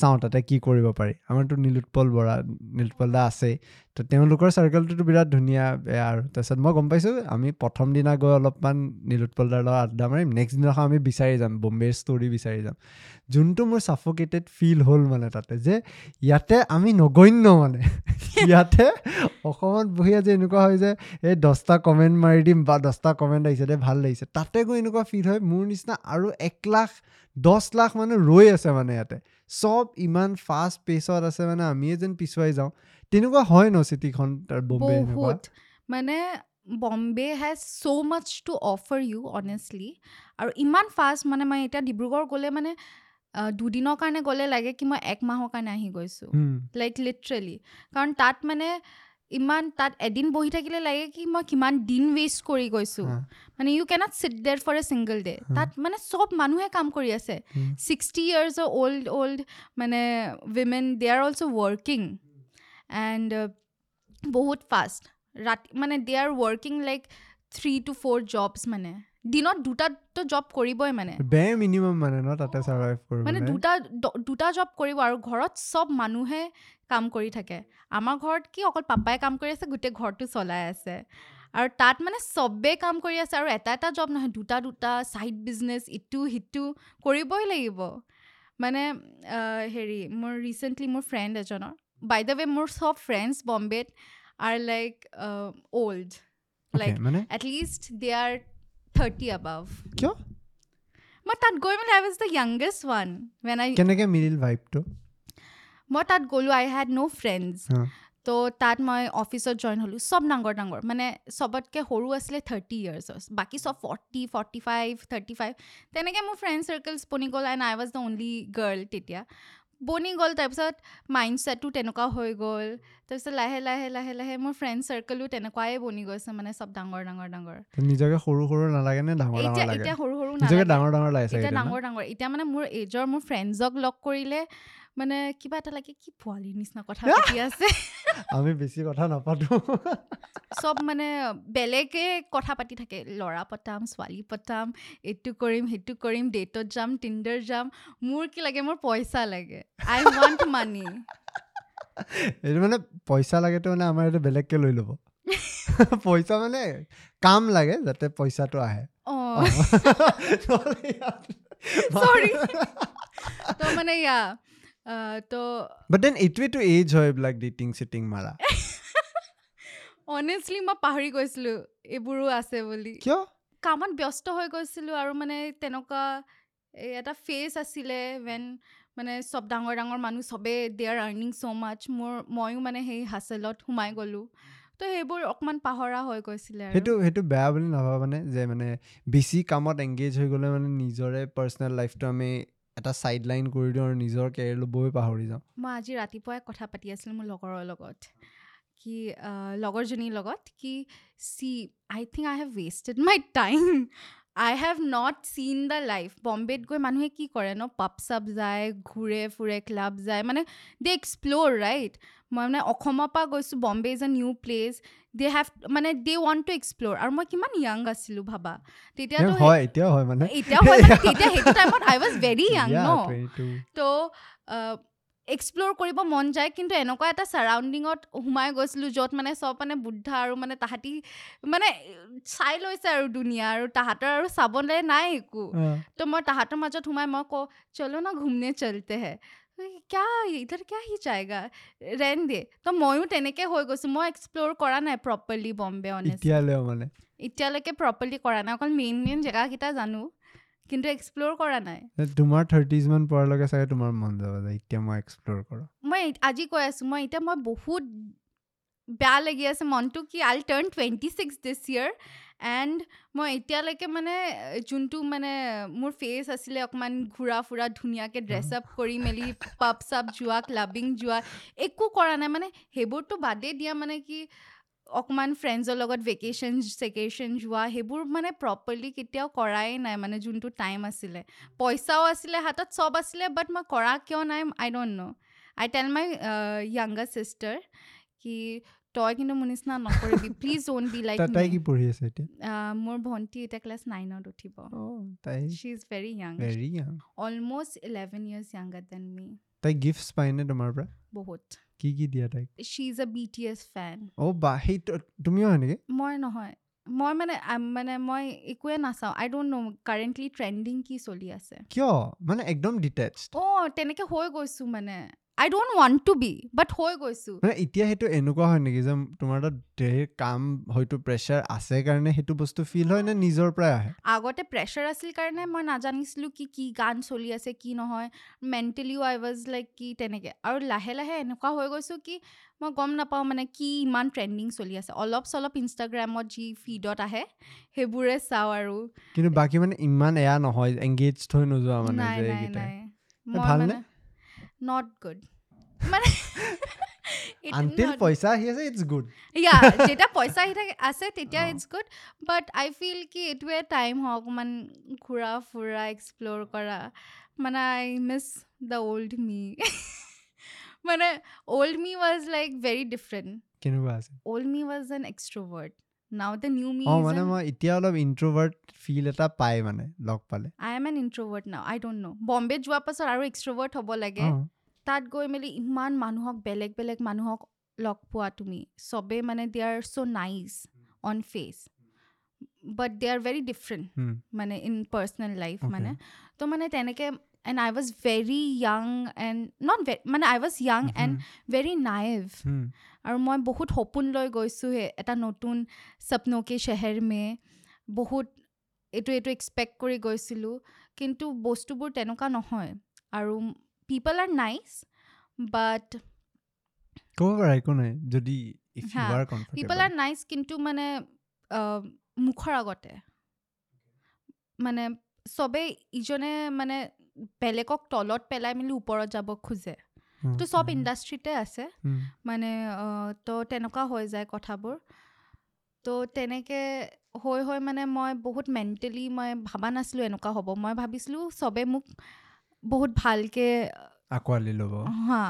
S2: চাওঁ তাতে কি কৰিব পাৰি। আমাৰতো নীলোৎপল বৰা নীলোৎপল দা আছেই। তো তেওঁলোকৰ চাৰ্কেলটোতো বিৰাট ধুনীয়া বেয়া আৰু। তাৰপিছত মই গম পাইছোঁ আমি প্ৰথম দিনা গৈ অলপমান নীলোৎপল দাৰ লগত আড্ডা মাৰিম নেক্সট দিনাখন আমি বিচাৰি যাম বম্বেৰ ষ্টৰী বিচাৰি যাম। যোনটো মোৰ ছাফকেটেড ফিল হ'ল মানে তাতে যে ইয়াতে আমি নগণ্য মানে। ইয়াতে অসমত বহি আজি এনেকুৱা হয় যে এই দহটা কমেণ্ট মাৰি দিম বা দহটা কমেণ্ট আহিছে দে ভাল লাগিছে। তাতে গৈ এনেকুৱা ফিল হয় মোৰ নিচিনা আৰু এক লাখ দহ লাখ মানুহ ৰৈ আছে মানে ইয়াতে। চব ইমান ফাষ্ট পেচত আছে মানে আমিয়ে যেন পিছুৱাই যাওঁ। তেনেকুৱা হয় ন চিটিখন তাৰ বম্বে এনেকুৱা?
S1: বহুত মানে Bombay has so' much to offer you honestly আৰু ইমান ফাষ্ট মানে মই এতিয়া ডিব্ৰুগড় গ'লে মানে দুদিনৰ কাৰণে গ'লে লাগে কি মই এক মাহৰ কাৰণে আহি গৈছোঁ। লাইক লিটাৰেলি কাৰণ তাত মানে ইমান তাত এদিন বহি থাকিলে লাগে কি মই কিমান দিন ৱেষ্ট কৰি গৈছোঁ। মানে you can't sit there for a single
S2: day.
S1: তাত মানে চব মানুহে কাম কৰি আছে। ছিক্সটি ইয়াৰ্ছৰ অল্ড অল্ড মানে women they are also' working and বহুত ফাষ্ট ৰাতি মানে they are working like three to four jobs মানে দিনত দুটাতো জব কৰিবই মানে
S2: মানে
S1: দুটা জব কৰিব আৰু ঘৰত চব মানুহে কাম কৰি থাকে। আমাৰ ঘৰত কি অকল পাপাই কাম কৰি আছে গোটেই ঘৰটো চলাই আছে। আৰু তাত মানে চবেই কাম কৰি আছে আৰু এটা এটা জব নহয় দুটা দুটা ছাইড বিজনেছ ইটো সিটো কৰিবই লাগিব। মানে হেৰি মোৰ ৰিচেণ্টলি মোৰ ফ্ৰেণ্ড এজনৰ বাই দ্য ৱে মোৰ চব ফ্ৰেণ্ডছ বম্বেত আৰ লাইক অ'ল্ড লাইক
S2: মানে?
S1: At least they are thirty above
S2: কিয়
S1: মই তাত গৈ মানে I was the youngest one when I
S2: কেনেকে মিলিল ভাইবটো
S1: মই তাত গ'লোঁ আই হেড ন' ফ্ৰেণ্ডছ। তো তাত মই অফিচত জইন হ'লোঁ চব ডাঙৰ ডাঙৰ মানে চবতকৈ সৰু আছিলে থাৰ্টি ইয়াৰ্ছৰ বাকী চব forty forty five thirty five তেনেকৈ মোৰ ফ্ৰেণ্ড চাৰ্কলছ বনি গ'ল and I was the only girl তেতিয়া বনি গ'ল তাৰপিছত মাইণ্ড ছেটো তেনেকুৱা হৈ গ'ল। তাৰপিছত লাহে লাহে লাহে লাহে মোৰ ফ্ৰেণ্ড চাৰ্কলো তেনেকুৱাই বনি গৈছে মানে চব ডাঙৰ ডাঙৰ ডাঙৰ।
S2: নিজকে সৰু সৰু নালাগে নে ডাঙৰ
S1: এতিয়া
S2: ডাঙৰ লাগে?
S1: এতিয়া সৰু সৰু নালাগে।
S2: ডাঙৰ ডাঙৰ লাগে
S1: এতিয়া? ডাঙৰ ডাঙৰ। এতিয়া মানে মোৰ এজৰ মোৰ ফ্ৰেণ্ডছক লগ কৰিলে মানে কিবা এটা লাগে কি পোৱালিৰ নিচিনা কথা পাতি আছে?
S2: আমি বেছি কথা নাপাতো।
S1: চব মানে বেলেগে কথা পাতি থাকে। ল'ৰা পতাম ছোৱালী পতাম এইটো কৰিম সেইটো কৰিম ডেটত যাম টিণ্ডাৰ যাম মোৰ কি লাগে মোৰ পইচা লাগে। আই ৱান্ট মানি
S2: এইটো মানে পইচা লাগেতো মানে আমাৰ এইটো বেলেগকে লৈ ল'ব। পইচা মানে কাম লাগে যাতে পইচাটো আহে।
S1: অঁ। মানে ইয়া তো
S2: বাট দেন এইটোৱেতো এজ হয় এইবিলাক ডেটিং চেটিং মাৰা।
S1: অনেষ্টলি মই পাহৰি গৈছিলোঁ এইবোৰো আছে বুলি।
S2: কিয়?
S1: কামত ব্যস্ত হৈ গৈছিলোঁ আৰু মানে তেনেকুৱা এটা ফেচ আছিলে ৱেন মানে চব ডাঙৰ ডাঙৰ মানুহ চবেই দে আৰ আৰ্নিং ছ' মাছ মোৰ ময়ো মানে সেই হাচেলত সোমাই গ'লোঁ। তো সেইবোৰ অকণমান পাহৰা হৈ গৈছিলে
S2: সেইটো সেইটো বেয়া বুলি নাভাবানে যে মানে বেছি কামত এংগেজ হৈ গ'লে মানে নিজৰে পাৰ্চনেল লাইফটো আমি এটা চাইড লাইন কৰি দিওঁ আৰু নিজৰ কেৰিয়াৰ ল'বই পাহৰি যাওঁ।
S1: মই আজি ৰাতিপুৱাই কথা পাতি আছিলোঁ মোৰ লগৰৰ লগত কি লগৰজনীৰ লগত কি see I think I have wasted my time I have not seen the life বম্বেত গৈ মানুহে কি কৰে ন পাব চাব যায় ঘূৰে ফুৰে ক্লাব যায় মানে দে এক্সপ্ল'ৰ ৰাইট মই মানে অসমৰ পৰা গৈছোঁ Bombay is a new place they have মানে দে ৱান্ট টু এক্সপ্ল'ৰ আৰু মই কিমান য়াং আছিলোঁ ভাবা। তেতিয়াতো সেই-
S2: হয় এতিয়াও হয় মানে।
S1: এতিয়াও হয় মানে তেতিয়া সেইটো টাইমত I was very young
S2: Yeah,
S1: ন।
S2: 22.
S1: তো এক্সপ্ল'ৰ কৰিব মন যায় কিন্তু এনেকুৱা এটা ছাৰাউণ্ডিঙত সোমাই গৈছিলোঁ য'ত মানে চব মানে বুদ্ধা আৰু মানে তাহাঁতি মানে চাই লৈছে আৰু দুনিয়া আৰু তাহাঁতৰ আৰু চাবলৈ নাই একো। তো মই তাহাঁতৰ মাজত সোমাই মই কওঁ চলো না ঘুমনে চলতে হে ক্যা ইধৰ ক্যা হি যায়গা ৰেন দে তো ময়ো তেনেকৈ হৈ গৈছোঁ মই এক্সপ্ল'ৰ কৰা নাই প্ৰপাৰলি বম্বে অনেষ্ট
S2: এতিয়ালৈও মানে
S1: এতিয়ালৈকে প্ৰপাৰলি কৰা নাই অকল মেইন মেইন জেগাকেইটা জানো কিন্তু এক্সপ্ল'ৰ কৰা নাই
S2: তোমাৰ থাৰ্টিজ মান চাগে তোমাৰ মন যাব যে এতিয়া মই এক্সপ্ল'ৰ কৰোঁ
S1: মই আজি কৈ আছোঁ মই এতিয়া মই বহুত বেয়া লাগি আছে মনটো কি I turn twenty six this year and মই এতিয়ালৈকে মানে যোনটো মানে মোৰ ফেচ আছিলে অকণমান ঘূৰা ফুৰা ধুনীয়াকৈ ড্ৰেছ আপ কৰি মেলি পাব চাব যোৱা ক্লাবিং যোৱা একো কৰা নাই। মানে সেইবোৰতো বাদেই দিয়া মানে কি অকণমান ফ্ৰেণ্ডছৰ লগত ভেকেশ্যন চেকেশ্যন যোৱা সেইবোৰ মানে প্ৰপাৰলি কেতিয়াও কৰাই নাই মানে যোনটো টাইম আছিলে। পইচাও আছিলে হাতত চব আছিলে বাট মই কৰা কিয় নাই আই don't no I tell my younger sister কি তই কিন্তু মোৰ নিচিনা নকৰিবি। প্লিজ ডোণ্ট বি লাইক
S2: তাই কি পঢ়ি আছে এতিয়া?
S1: মোৰ ভণ্টি এতিয়া ক্লাছ নাইনত উঠিব।
S2: অ তাই
S1: she is very young
S2: very young
S1: almost eleven years younger than me
S2: তাই গিফ্টছ পায়নে তোমাৰ পৰা?
S1: বহুত।
S2: কি কি দিয়া তাইক?
S1: She is a B T S fan
S2: অ' বা সেইটো তুমিও হয় নেকি?
S1: মই নহয়। মই মানে মানে মই একোৱে নাচাওঁ। I don't know' currently trending কি চলি আছে।
S2: কিয়? মানে একদম ডিটেচড
S1: অঁ তেনেকৈ হৈ গৈছোঁ মানে। I don't want to be but হৈ গৈছোঁ।
S2: মানে এতিয়া সেইটো এনেকুৱা হয় নেকি যে তোমাৰ তাত ধেৰ কাম হয়তো প্ৰেছাৰ আছে কাৰণে সেইটো বস্তু ফিল হয় নে নিজৰ পৰাই আহে?
S1: আগতে প্ৰেছাৰ আছিল কাৰণে মই নাজানিছিলোঁ কি কি গান চলি আছে কি নহয়। মেণ্টেলিও আই ৱাজ লাইক কি তেনেকৈ। আৰু লাহে লাহে এনেকুৱা হৈ গৈছোঁ কি মই গম নাপাওঁ মানে কি ইমান ট্ৰেণ্ডিং চলি আছে। অলপ চলপ ইনষ্টাগ্ৰামত যি ফিডত আহে সেইবোৰে চাওঁ আৰু।
S2: কিন্তু বাকী মানে ইমান এয়া নহয় এংগেজ হৈ নোযোৱা মানে
S1: মই
S2: ভালনে?
S1: মানে নট গুড মানে it
S2: আনটিল পইচা আহি আছে ইটছ গুড
S1: ইয়া যেতিয়া পইচা আহি থাকে আছে তেতিয়া। It's good but I feel কি এইটোৱে টাইম হওক অকণমান ঘূৰা ফুৰা এক্সপ্ল'ৰ কৰা মানে I miss the old me মানে old me was like very different
S2: কেনেকুৱা আছে
S1: old me was an extrovert now the new me
S2: অঁ মানে মই এতিয়া অলপ ইণ্ট্ৰভাৰ্ট ফিল এটা পাই মানে লগ পালে।
S1: I am N ইণ্ট্ৰভাৰ্ট now I don't ন' বম্বেত যোৱাৰ পাছত আৰু এক্সট্ৰভাৰ্ট হ'ব লাগে। তাত গৈ মেলি ইমান মানুহক বেলেগ বেলেগ মানুহক লগ পোৱা তুমি। চবেই মানে they are so' nice on face but they are very
S2: different
S1: মানে ইন পাৰ্চনেল লাইফ. মানে। তো মানে তেনেকৈ and I was very young and not মানে I was
S2: young
S1: and very
S2: naive.
S1: আৰু মই বহুত সপোন লৈ গৈছোঁ হে এটা নতুন সপনোকে চেহেৰ মে। বহুত এইটো এইটো এক্সপেক্ট কৰি গৈছিলোঁ। কিন্তু বস্তুবোৰ তেনেকুৱা নহয়। আৰু পিপল আৰ নাইচ বাট
S2: ক'ব পাৰা একো নাই যদি
S1: পিপল আৰ নাইচ কিন্তু মানে মুখৰ আগতে। মানে চবেই ইজনে মানে বেলেগক তলত পেলাই মেলি ওপৰত যাব খোজে। তো চব ইণ্ডাষ্ট্ৰিতে আছে। মানে তো তেনেকুৱা হৈ যায় কথাবোৰ। তো তেনেকৈ হৈ হৈ মানে মই বহুত মেণ্টেলি মই ভবা নাছিলোঁ এনেকুৱা হ'ব। মই ভাবিছিলোঁ চবে মোক বহুত ভালকৈ
S2: আঁকোৱালি ল'ব।
S1: হা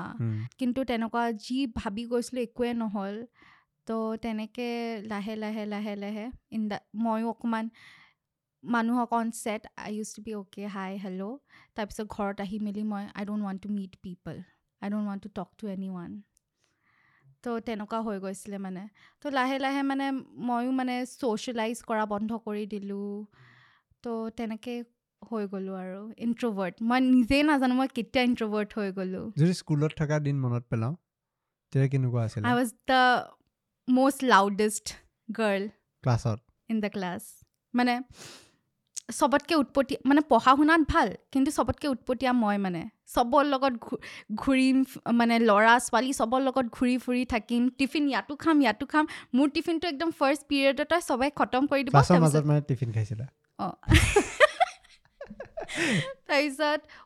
S1: কিন্তু তেনেকুৱা যি ভাবি গৈছিলোঁ একোৱে নহ'ল। তো তেনেকৈ লাহে লাহে লাহে লাহে দ্য ময়ো অকণমান মানুহক on set I used to be okay hi hello' তাৰপিছত ঘৰত আহি মেলি মই I don't want to meet people I don't want to talk to any ওৱান তো তেনেকুৱা হৈ গৈছিলে মানে। তো লাহে লাহে মানে ময়ো মানে ছ'চিয়েলাইজ কৰা বন্ধ কৰি দিলোঁ। তো তেনেকৈ হৈ গ'লোঁ আৰু ইণ্ট্ৰভাৰ্ট মই নিজেই নাজানো মই কেতিয়া ইণ্ট্ৰভাৰ্ট হৈ গ'লোঁ।
S2: যদি স্কুলত থকা দিন মনত পেলাওঁ তেতিয়া কেনেকুৱা আছিলে?
S1: I was the most loudest girl
S2: ক্লাছত?
S1: in the class. মানে চবতকৈ উৎপতীয়া মানে পঢ়া শুনাত ভাল কিন্তু চবতকৈ উৎপতীয়া মই মানে। চবৰ লগত ঘূৰিম মানে ল'ৰা ছোৱালী চবৰ লগত ঘূৰি ফুৰি থাকিম টিফিন ইয়াতো খাম ইয়াতো খাম। মোৰ টিফিনটো একদম ফাৰ্ষ্ট পিৰিয়ডতে চবে খতম কৰি দিব তাৰপিছত- অঁ।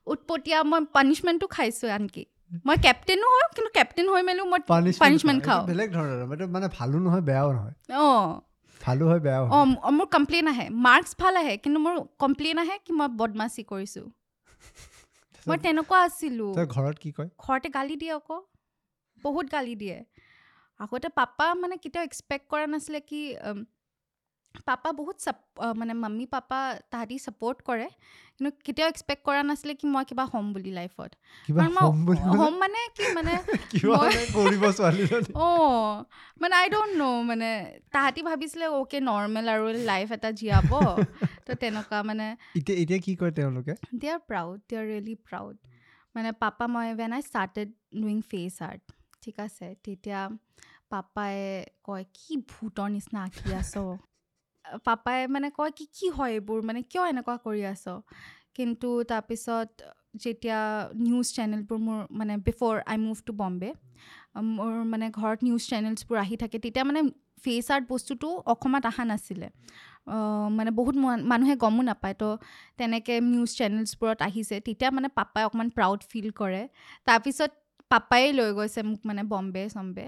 S1: উৎপতীয়া মই পানিছমেণ্টো খাইছোঁ আনকি। মই কেপ্টেইনো হয় কিন্তু কেপ্টেইন হৈ মেলিও মই পানিছমেণ্ট খাওঁ।
S2: বেলেগ ধৰণৰ মানে ভালো নহয় বেয়াও নহয়।
S1: অঁ।
S2: ভালো হয় বেয়াও হয়।
S1: অঁ মোৰ কমপ্লেইন আহে। মাৰ্কছ ভাল আহে কিন্তু মোৰ কমপ্লেইন আহে কি মই বদমাচি কৰিছোঁ। মই তেনেকুৱা আছিলোঁ।
S2: ঘৰত কি কয়?
S1: ঘৰতে গালি দিয়ে আকৌ। বহুত গালি দিয়ে। আগতে পাপা মানে কেতিয়াও এক্সপেক্ট কৰা নাছিলে কি পাপা বহুত চাপ মানে মাম্মী পাপা তাহাঁতি ছাপৰ্ট কৰে। কিন্তু কেতিয়াও এক্সপেক্ট কৰা নাছিলে কি মই কিবা হ'ম বুলি লাইফত
S2: কিবা
S1: কাৰণ মই
S2: হ'ম
S1: মানে কি মানে অঁ মানে আই ডোণ্ট ন' মানে তাহাঁতি ভাবিছিলে অ'কে নৰ্মেল আৰু লাইফ এটা জীয়াব। তো তেনেকুৱা মানে
S2: এতিয়া এতিয়া কি কয় তেওঁলোকে?
S1: They are proud they are really proud মানে পাপা মই when I started doing face art ঠিক আছে তেতিয়া পাপাই কয় কি ভূতৰ নিচিনা আঁকি আছ? পাপাই মানে কয় কি কি হয় এইবোৰ? মানে কিয় এনেকুৱা কৰি আছ? কিন্তু তাৰপিছত যেতিয়া নিউজ চেনেলবোৰ মোৰ মানে before I move to Bombay মোৰ মানে ঘৰত নিউজ চেনেলছবোৰ আহি থাকে তেতিয়া মানে ফেচ আৰ্ট বস্তুটো অসমত অহা নাছিলে। মানে বহুত মান- মানুহে গমো নাপায়। তো তেনেকৈ নিউজ চেনেলছবোৰত আহিছে তেতিয়া মানে পাপাই অকণমান প্ৰাউড ফিল কৰে। তাৰপিছত পাপাই লৈ গৈছে মোক মানে Bombay চম্বে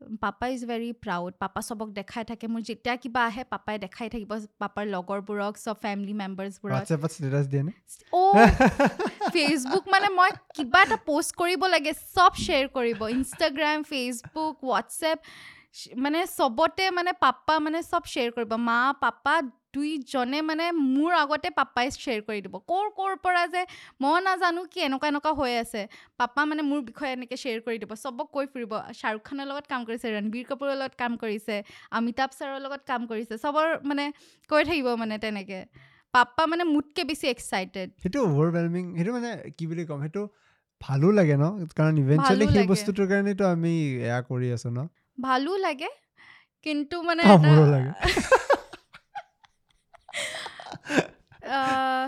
S1: papa is very proud papa চবক দেখাই থাকে মোৰ যেতিয়া কিবা আহে পাপাই দেখাই থাকিব পাপাৰ লগৰবোৰক চব ফেমিলি মেম্বাৰ্ছবোৰক ফেচবুক মানে মই কিবা এটা পষ্ট কৰিব লাগে চব শ্বেয়াৰ কৰিব ইনষ্টাগ্ৰাম ফেচবুক হোৱাটছএপ মানে চবতে মানে পাপা মানে চব শ্বেয়াৰ কৰিব। মা পাপা দুইজনে মানে মোৰ আগতে পাপাই শ্বেয়াৰ কৰি দিব। ক'ৰ ক'ৰ পৰা যে মই নাজানো কি এনেকুৱা এনেকুৱা হৈ আছে। পাপা মানে মোৰ বিষয়ে এনেকৈ শ্বেয়াৰ কৰি দিব। চবক কৈ ফুৰিব। শ্বাহৰুখ খানৰ লগত কাম কৰিছে ৰণবীৰ কাপুৰৰ লগত কাম কৰিছে অমিতাভ ছাৰৰ লগত কাম কৰিছে। চবৰ মানে কৈ থাকিব মানে তেনেকৈ। পাপা মানে মোতকৈ বেছি এক্সাইটেড
S2: সেইটো অভাৰৱেলমিং সেইটো মানে কি বুলি ক'ম সেইটো ভালো লাগে ন? কাৰণ ইভেঞ্চুৱেলি সেই। বস্তুটোৰ কাৰণেতো আমি এয়া কৰি আছো ন?
S1: ভালো লাগে কিন্তু মানে এটা-
S2: মোৰো লাগে।
S1: আহ,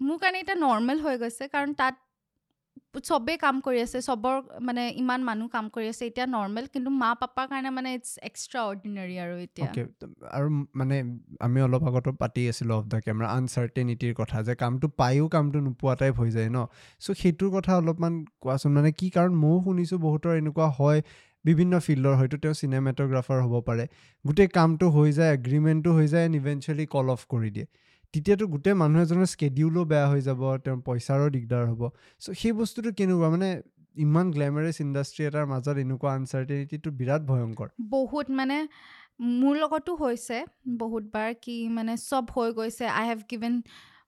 S1: মোৰ কাৰণে এতিয়া নৰ্মেল হৈ গৈছে কাৰণ তাত চবেই কাম কৰি আছে চবৰ মানে ইমান মানুহ কাম কৰি আছে এতিয়া নৰ্মেল কিন্তু মা পাপাৰ কাৰণে মানে ইটছ এক্সট্ৰা অৰ্ডিনাৰী আৰু এতিয়া
S2: অ'কে আৰু মানে আমি অলপ আগতো পাতি আছিলোঁ অফ দ্য কেমেৰা আনচাৰ্টেনিটিৰ কথা যে কামটো পায়ো কামটো নোপোৱা টাইপ হৈ যায় ন চ' সেইটোৰ কথা অলপমান কোৱাচোন মানে কি কাৰণ ময়ো শুনিছোঁ বহুতৰ এনেকুৱা হয় বিভিন্ন ফিল্ডৰ হয়তো তেওঁ চিনেমেট'গ্ৰাফাৰ হ'ব পাৰে। গোটেই কামটো হৈ যায় এগ্ৰিমেণ্টটো হৈ যায় এণ্ড ইভেঞ্চুৱেলি কল অফ কৰি দিয়ে। তেতিয়াতো গোটেই মানুহ এজনৰ স্কেডিউলো বেয়া হৈ যাব তেওঁৰ পইচাৰো দিগদাৰ হ'ব। চ' সেই বস্তুটো কেনেকুৱা? মানে ইমান গ্লেমাৰাছ ইণ্ডাষ্ট্ৰি এটাৰ মাজত এনেকুৱা আনচাৰ্টেনিটিটো বিৰাট ভয়ংকৰ।
S1: বহুত মানে মোৰ লগতো হৈছে বহুতবাৰ কি মানে চব হৈ গৈছে। I have given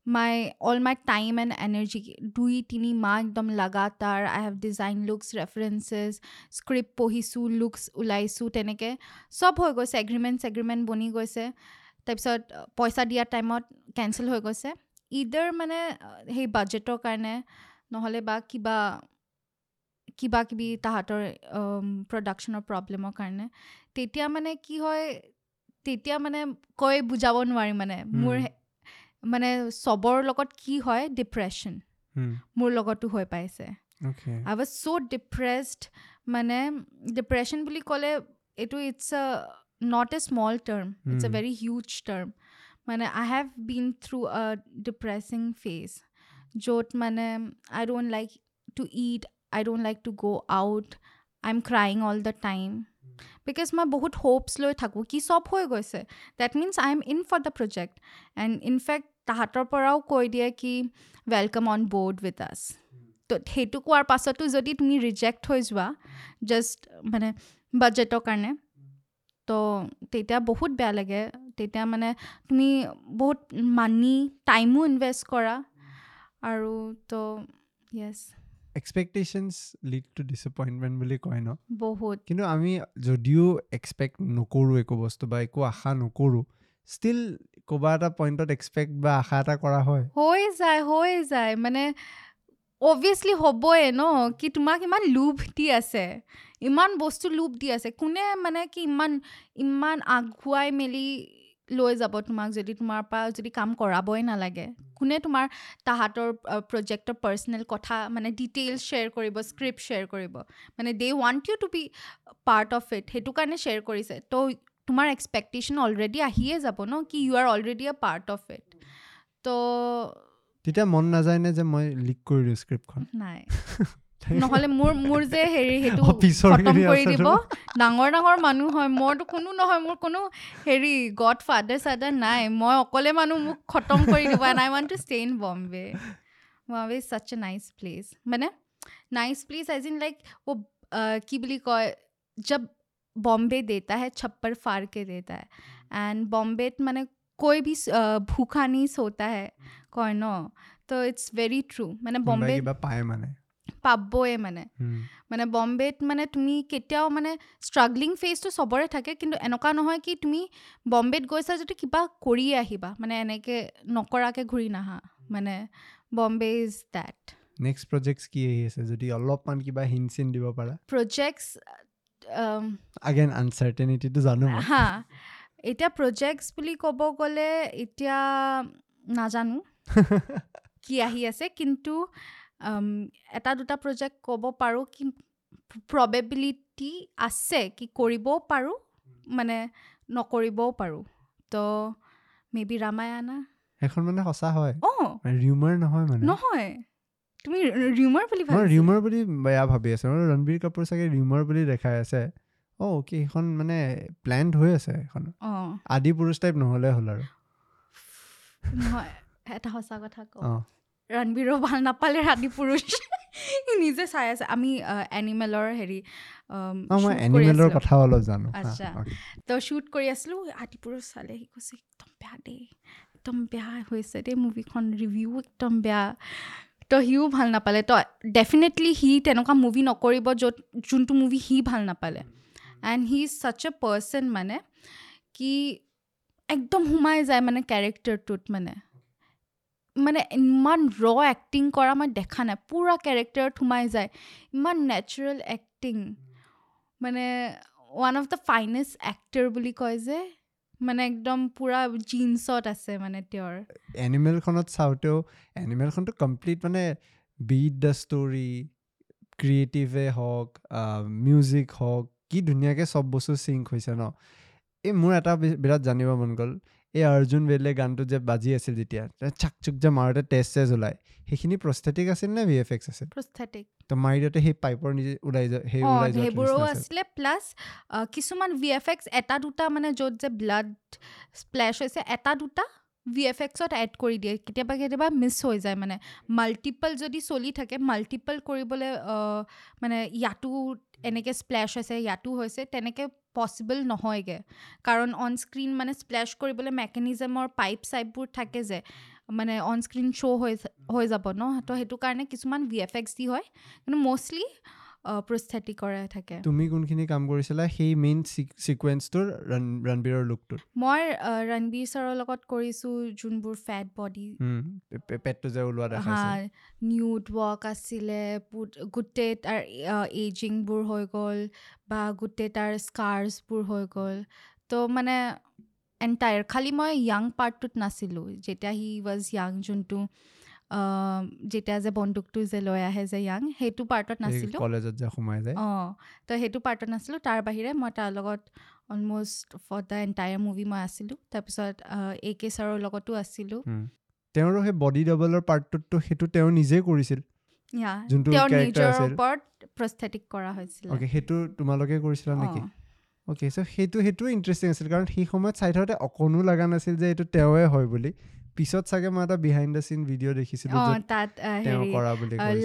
S1: my all my time and energy দুই তিনি মাহ একদম লাগাতাৰ I have design looks references script পঢ়িছোঁ লুকছ ওলাইছোঁ তেনেকৈ চব হৈ গৈছে এগ্ৰিমেণ্ট চেগ্ৰিমেণ্ট বনি গৈছে তাৰপিছত পইচা দিয়া টাইমত কেঞ্চেল হৈ গৈছে ইডাৰ মানে সেই বাজেটৰ কাৰণে নহ'লে বা কিবা কিবা কিবি তাহাঁতৰ প্ৰডাকশ্যনৰ প্ৰব্লেমৰ কাৰণে তেতিয়া মানে কি হয় তেতিয়া মানে কৈ বুজাব নোৱাৰি মানে মোৰ মানে চবৰ লগত কি হয়? ডিপ্ৰেশ্যন মোৰ লগতো হৈ পাইছে. আই ৱাজ চ' ডিপ্ৰেছড মানে ডিপ্ৰেশ্যন বুলি ক'লে এইটো it's a not a small term it's
S2: a.
S1: Very huge term মানে আই হেভ বিন থ্ৰু আ ডিপ্ৰেছিং ফেজ য'ত মানে I don't like to eat I don't like to go' out I am crying all the time because মই বহুত hopes লৈ থাকোঁ কি চব হৈ গৈছে। That means I am in for the project and in fact তাহাঁতৰ পৰাও কৈ দিয়ে কি ৱেলকাম অন বৰ্ড উইথ আছ তো সেইটো কোৱাৰ পাছতো যদি তুমি ৰিজেক্ট হৈ যোৱা জাষ্ট মানে বাজেটৰ কাৰণে তো তেতিয়া বহুত বেয়া লাগে। তেতিয়া মানে তুমি বহুত মানি টাইমো ইনভেষ্ট কৰা আৰু তো yes
S2: expectations lead to disappointment বুলি কয় ন?
S1: বহুত।
S2: কিন্তু আমি যদিও এক্সপেক্ট নকৰোঁ একো বস্তু বা একো আশা নকৰোঁ ষ্টিল ক'বা এটা পইণ্টত এক্সপেক্ট বা আশা এটা কৰা হয়?
S1: হৈ যায় হৈ যায়। মানে অভিয়াছলি হ'বই ন? কি তোমাক ইমান লোভ দি আছে। ইমান বস্তু লোভ দি আছে। কোনে মানে কি ইমান ইমান আগুৱাই মেলি লৈ যাব তোমাক যদি তোমাৰ পৰা যদি কাম কৰাবই নালাগে? কোনে তোমাৰ তাহাঁতৰ প্ৰজেক্টৰ পাৰ্চনেল কথা মানে ডিটেইলছ শ্বেয়াৰ কৰিব স্ক্ৰিপ্ট শ্বেয়াৰ কৰিব? মানে they want you to be part of it সেইটো কাৰণে শ্বেয়াৰ কৰিছে। তো তোমাৰ এক্সপেক্টেশ্যন অলৰেডি আহিয়ে যাব ন কি you are already a part of it তো
S2: তেতিয়া মন নাযায় নে যে মই লিক কৰি দিওঁ স্ক্ৰিপ্টখন
S1: নাই। নহ'লে মোৰ মোৰ যে হেৰি সেইটো খতম কৰি দিব। ডাঙৰ ডাঙৰ মানুহ হয়। মোৰতো কোনো নহয় মোৰ কোনো হেৰি গড ফাদাৰ চাদাৰ নাই। মই অকলে মানুহ মোক খতম কৰি দিব। And I want to stay in Bombay Bombay is such a nice place মানে nice place as in like কি বুলি কয় জব बॉम्बे देता है छप्पर फाड़ के देता है एंड बॉम्बे मैंने कोई भी uh, भूखा नहीं सोता है कॉय नो तो इट्स वेरी ट्रू মানে
S2: কোনোবাই
S1: বম্বে
S2: কিবা পায় মানে
S1: পাবই মানে
S2: হুম।
S1: মানে বম্বেত মানে তুমি কেতিয়াও মানে ষ্ট্ৰাগলিং ফেজটো চবৰে থাকে কিন্তু এনেকুৱা নহয় কি তুমি বম্বেত গৈছা যদি কিবা কৰিয়ে আহিবা মানে এনেকৈ নকৰাকৈ ঘূৰি নাহা মানে Bombay is that
S2: next projects কি আহি আছে যদি অলপমান কিবা হিন চিন দিব পাৰা
S1: প্ৰজেক্টছ
S2: আগেন আনচাৰ্টেনিটিটো জানো
S1: হা এতিয়া প্ৰজেক্টছ বুলি ক'ব গ'লে এতিয়া নাজানো। কি আহি আছে কিন্তু এটা দুটা প্ৰজেক্ট ক'ব পাৰোঁ কি প্ৰবেবিলিটি আছে কি কৰিবও পাৰোঁ মানে নকৰিবও পাৰোঁ। তো মে বি ৰামায়ণা।
S2: সেইখন মানে সঁচা হয়।
S1: অঁ।
S2: ৰিউমাৰ নহয় মানে।
S1: নহয়। তুমি ৰিউমাৰ বুলি
S2: মই
S1: ভাবিছা
S2: ৰিউমাৰ বুলি বেয়া ভাবি আছো। মই ৰণবীৰ কাপুৰ চাগে ৰিউমাৰ বুলি দেখাই আছে। অ' অ'কে সেইখন মানে প্লেণ্ড হৈ আছে সেইখন।
S1: অঁ।
S2: আদি পুৰুষ টাইপ নহ'লে হ'ল আৰু।
S1: এটা সঁচা কথা কওঁ। ৰণবীৰো ভাল নাপালে ৰাতি পুৰুষ। সি নিজে চাই আছে। আমি এনিমেলৰ হেৰি
S2: মই এনিমেলৰ। কথাও অলপ জানো।
S1: আচ্ছা। তো শ্বুট কৰি আছিলোঁ। আদি পুৰুষ চালে সি কৈছে একদম বেয়া দেই। একদম বেয়া হৈছে দেই। মুভিখন ৰিভিউ একদম বেয়া। তো সিও ভাল নাপালে। তো ডেফিনেটলি সি তেনেকুৱা মুভি নকৰিব য'ত যোনটো মুভি সি ভাল নাপালে। And he is such a person মানে কি একদম সোমাই যায় মানে কেৰেক্টাৰটোত মানে। মানে ইমান ৰ এক্টিং কৰা মই দেখা নাই পূৰা কেৰেক্টাৰত সোমাই যায়। ইমান নেচাৰেল এক্টিং মানে one of the finest actor বুলি কয় যে মানে একদম পূৰা জিন্সত আছে মানে তেওঁৰ।
S2: এনিমেলখনত চাওঁতেও এনিমেলখনটো কমপ্লিট মানে বিট দ্য ষ্টৰি ক্ৰিয়েটিভে হওক মিউজিক হওক কি ধুনীয়াকৈ চব বস্তু চিংক হৈছে ন। এই মোৰ এটা বিৰাট জানিব মন গ'ল। এই অৰ্জুন বেলে গানটো যে বাজি আছিল যেতিয়া চাক চুক যে মাৰোতে তেজ চেজ ওলায় সেইখিনি প্ৰস্থেটিক আছিল নে ভি এফ এক্স আছিল?
S1: প্ৰস্থেটিক।
S2: তো মাৰি সেই পাইপৰ নিজে ওলাই সেই ওলাই
S1: সেইবোৰো আছিলে। প্লাছ কিছুমান ভি এফ এক্স এটা দুটা মানে য'ত যে ব্লাড স্প্লেছ হৈছে এটা দুটা ভি এফ এক্সত এড কৰি দিয়ে। কেতিয়াবা কেতিয়াবা মিছ হৈ যায় মানে। মাল্টিপল যদি চলি থাকে মাল্টিপল কৰিবলৈ মানে ইয়াতো এনেকৈ স্প্লেছ হৈছে ইয়াতো হৈছে তেনেকৈ পচিবল নহয়গৈ। কাৰণ অন স্ক্ৰীণ মানে স্প্লেছ কৰিবলৈ মেকানিজমৰ পাইপ চাইপবোৰ থাকে যে মানে অন স্ক্ৰীণ শ্ব' হৈ হৈ যাব ন? তো সেইটো কাৰণে কিছুমান ভি এফ এক্স দি হয়। কিন্তু মষ্টলি প্ৰস্থেটিকৰে থাকে।
S2: তুমি কোনখিনি কাম কৰিছিলা সেই মেইন চিকুৱেঞ্চটোৰ ৰণবীৰৰ লুকটোত
S1: মই ৰণবীৰ ছাৰৰ লগত কৰিছোঁ যোনবোৰ ফেট বডি
S2: পেটটো যে ওলোৱা
S1: হা
S2: দেখাইছে
S1: নিউড ৱৰ্ক আছিলে গোটেই তাৰ এইজিংবোৰ হৈ গ'ল বা গোটেই তাৰ স্কাৰ্ছবোৰ হৈ গ'ল। তো মানে এণ্টায়াৰ খালি মই য়াং পাৰ্টটোত নাছিলোঁ যেতিয়া হি ৱাজ য়াং যোনটো যেতিয়া যে বন্দুকটো যে লৈ আহে যে য়াং সেইটো পাৰ্টত নাছিলোঁ।
S2: কলেজত যে সোমাই যায়।
S1: অঁ তো সেইটো পাৰ্টত নাছিলোঁ। তাৰ বাহিৰে মই তাৰ লগত almost for the entire movie মই আছিলোঁ। তাৰপিছত এ কে ছাৰৰ লগতো আছিলোঁ।
S2: তেওঁৰো সেই বডি ডাবলৰ পাৰ্টটোতো সেইটো তেওঁ নিজেই কৰিছিল।
S1: ইয়া
S2: যোনটো
S1: তেওঁৰ নিজৰ। ওপৰত প্ৰস্থেটিক কৰা হৈছিলে।
S2: সেইটো তোমালোকে কৰিছিলা নেকি? অ'কে চ' সেইটো সেইটোও ইণ্টাৰেষ্টিং আছিল। কাৰণ সেই সময়ত চাই থাকোঁতে অকণো লগা নাছিল যে এইটো তেওঁৱে হয় বুলি। পিছত চাগে মই এটা বিহাইণ্ড দ্য চিন ভিডিঅ' দেখিছিলো
S1: তাত হেৰি।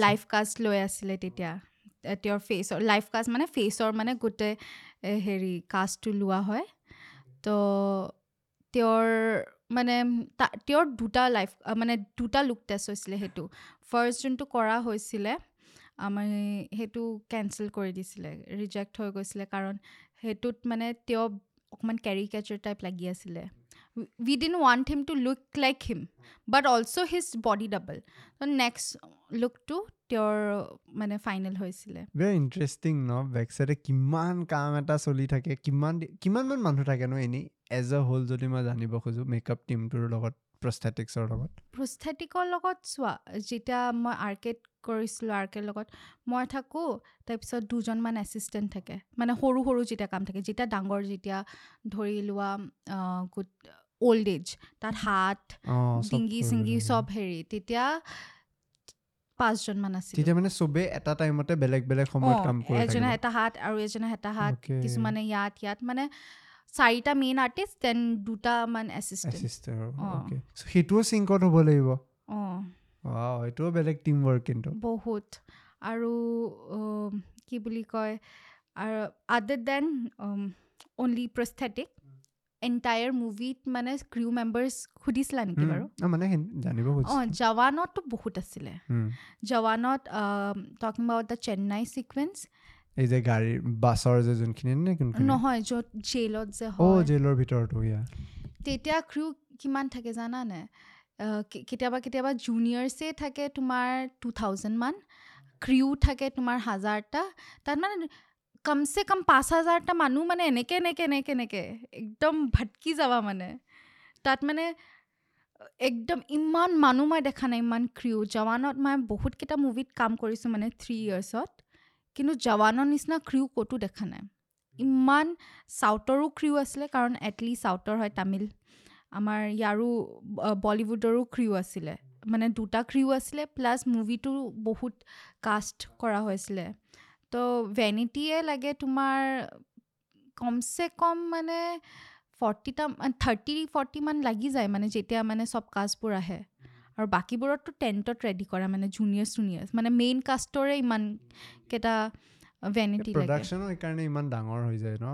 S1: লাইফ কাষ্ট লৈ আছিলে তেতিয়া তেওঁৰ ফেচৰ লাইফ কাষ্ট মানে ফেচৰ মানে গোটেই হেৰি কাষ্টটো লোৱা হয়। তো তেওঁৰ মানে তেওঁৰ দুটা লাইফ মানে দুটা লুক টেষ্ট হৈছিলে সেইটো। ফাৰ্ষ্ট যোনটো কৰা হৈছিলে আমি সেইটো কেঞ্চেল কৰি দিছিলে ৰিজেক্ট হৈ গৈছিলে কাৰণ সেইটোত মানে তেওঁ অকণমান কেৰিকেচাৰ টাইপ লাগি আছিলে। We didn't want him to look like him but also' his body double next লুকটো তেওঁৰ মানে ফাইনেল হৈছিলে
S2: ভেৰি ইণ্টাৰেষ্টিং ন বেক চাইডে কিমান কাম এটা চলি থাকে কিমান দি- কিমানমান মানুহ থাকেনো এনেই? এজ এ হ'ল যদি মই জানিব খোজোঁ মেকআপ টিমটোৰ লগত প্ৰস্থেটিক্সৰ লগত।
S1: প্ৰস্থেটিকৰ লগত চোৱা যেতিয়া মই আৰ্কেড কৰিছিলোঁ আৰ্কেৰ লগত মই থাকোঁ তাৰপিছত দুজনমান এছিষ্টেণ্ট থাকে। মানে সৰু সৰু যেতিয়া কাম থাকে যেতিয়া ডাঙৰ যেতিয়া ধৰি লোৱা গুড অল্ড এজ তাত হাত চিংগি
S2: লাগে।
S1: চব হেৰি তেতিয়া পাঁচজনমান আছিল।
S2: তেতিয়া মানে চবেই এটা টাইমতে বেলেগ বেলেগ সময়ত কাম কৰি
S1: এজনে এটা হাত আৰু এজনে এটা হাত. কিছুমানে ইয়াত ইয়াত মানে চাৰিটা মেইন আৰ্টিষ্ট দেন দুটামান।
S2: অ'কে। সেইটোও চিংকত হ'ব লাগিব।
S1: অঁ।
S2: সেইটোও বেলেগ টিম ৱৰ্ক কিন্তু।
S1: বহুত। আৰু কি বুলি কয় আৰু other than only prosthetic entire মুভিত মানে ক্ৰিউ মেম্বাৰ্ছ সুধিছিলা নেকি বাৰু?
S2: অ, মানে জানিব
S1: জৱানততো বহুত আছিলে। জৱানত talking about the Chennai sequence
S2: এই যে গাড়ীৰ বাছৰ যে যোনখিনি নে
S1: নহয় য'ত জেইলত যে
S2: অ জেইলৰ ভিতৰতো
S1: তেতিয়া ক্ৰিউ কিমান থাকে জানানে? কেতিয়াবা কেতিয়াবা জুনিয়ৰ্ছে থাকে তোমাৰ টু থাউজেণ্ডমান ক্ৰিউ থাকে তোমাৰ হাজাৰটা। তাত মানে কমচে কম পাঁচ হাজাৰটা মানুহ মানে এনেকৈ এনেকৈ এনেকৈ এনেকৈ একদম ভটকি যাবা মানে তাত মানে একদম ইমান মানুহ মই দেখা নাই ইমান ক্ৰিউ জৱানত মই বহুতকেইটা মুভিত কাম কৰিছোঁ মানে থ্ৰী ইয়েৰ্ছত কিন্তু জৱানৰ নিচিনা ক্ৰিউ ক'তো দেখা নাই ইমান চাউথৰো ক্ৰিউ আছিলে কাৰণ এটলিষ্ট চাউথৰ হয় তামিল আমাৰ ইয়াৰো বলিউডৰো ক্ৰিউ আছিলে মানে দুটা ক্ৰিউ আছিলে প্লাছ মুভিটো বহুত কাষ্ট কৰা হৈছিলে তো ভেনিটিয়ে লাগে তোমাৰ কমচে কম মানে ফৰ্টিটা থাৰ্টি ফৰ্টিমান লাগি যায় মানে যেতিয়া মানে চব কাষ্টবোৰ আহে। আৰু বাকীবোৰততো টেণ্টত ৰেডি কৰা মানে জুনিয়ৰ্ছ জুনিয়ৰ্ছ মানে মেইন কাষ্টৰে ইমানকেইটা ভেনিটি লাগে।
S2: প্ৰডাকশ্যনো সেইকাৰণে ইমান ডাঙৰ হৈ যায় ন?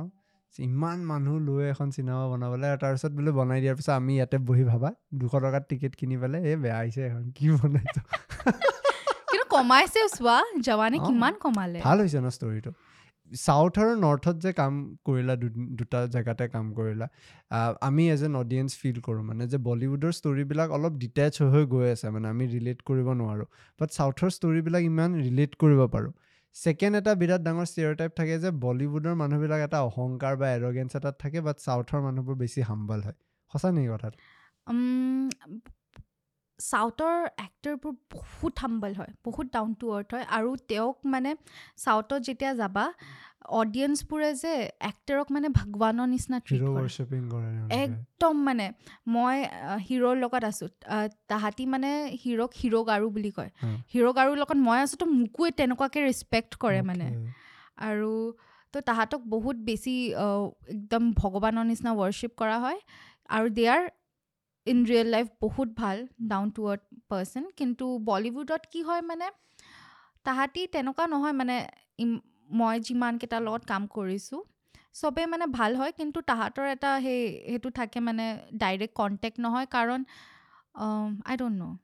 S2: ইমান মানুহ লৈ এখন চিনেমা বনাবলৈ আৰু তাৰপিছত বোলে বনাই দিয়াৰ পিছত আমি ইয়াতে বহি ভাবা দুশ টকাত টিকেট কিনি পেলাই এই বেয়া আহিছে এখন কি বনাইছো?
S1: কিন্তু কমাইছেও চোৱা জৱানে। কিমান কমালে।
S2: ভাল হৈছে ন ষ্টৰিটো চাউথ আৰু নৰ্থত যে কাম কৰিলা দুটা জেগাতে কাম কৰিলা আমি এজ এন অডিয়েঞ্চ ফিল কৰোঁ মানে যে বলিউডৰ ষ্টৰিবিলাক অলপ ডিটেচ হৈ হৈ গৈ আছে মানে আমি ৰিলেট কৰিব নোৱাৰোঁ। বাট চাউথৰ ষ্টৰিবিলাক ইমান ৰিলেট কৰিব পাৰোঁ। ছেকেণ্ড এটা বিৰাট ডাঙৰ ষ্টেৰিঅ টাইপ থাকে যে বলিউডৰ মানুহবিলাক এটা অহংকাৰ বা এৰগেঞ্চ এটাত থাকে বাট চাউথৰ মানুহবোৰ বেছি হাম্বল হয়। সঁচা নেকি কথাটো?
S1: চাউথৰ এক্টৰবোৰ বহুত হাম্বল হয় বহুত ডাউন টু আৰ্থ হয় আৰু তেওঁক মানে চাউথত যেতিয়া যাবা অডিয়েঞ্চবোৰে যে এক্টৰক মানে ভগৱানৰ নিচিনা। একদম মানে মই হিৰ'ৰ লগত আছোঁ তাহাঁতি মানে হিৰ'ক হিৰ' গাৰু বুলি কয়। হিৰ' গাৰুৰ লগত মই আছোঁ তো মোকো তেনেকুৱাকৈ ৰেচপেক্ট কৰে মানে. আৰু তো তাহাঁতক বহুত বেছি একদম ভগৱানৰ নিচিনা ৱৰ্শ্বিপ কৰা হয় আৰু they are in real life বহুত ভাল ডাউন টু আৰ্থ পাৰ্চন কিন্তু বলিউডত কি হয় মানে তাহাঁতি তেনেকুৱা নহয় মানে মই যিমানকেইটাৰ লগত কাম কৰিছোঁ চবেই মানে ভাল হয় কিন্তু তাহাঁতৰ এটা সেই সেইটো থাকে মানে ডাইৰেক্ট কণ্টেক্ট নহয় কাৰণ আই ডণ্ট ন'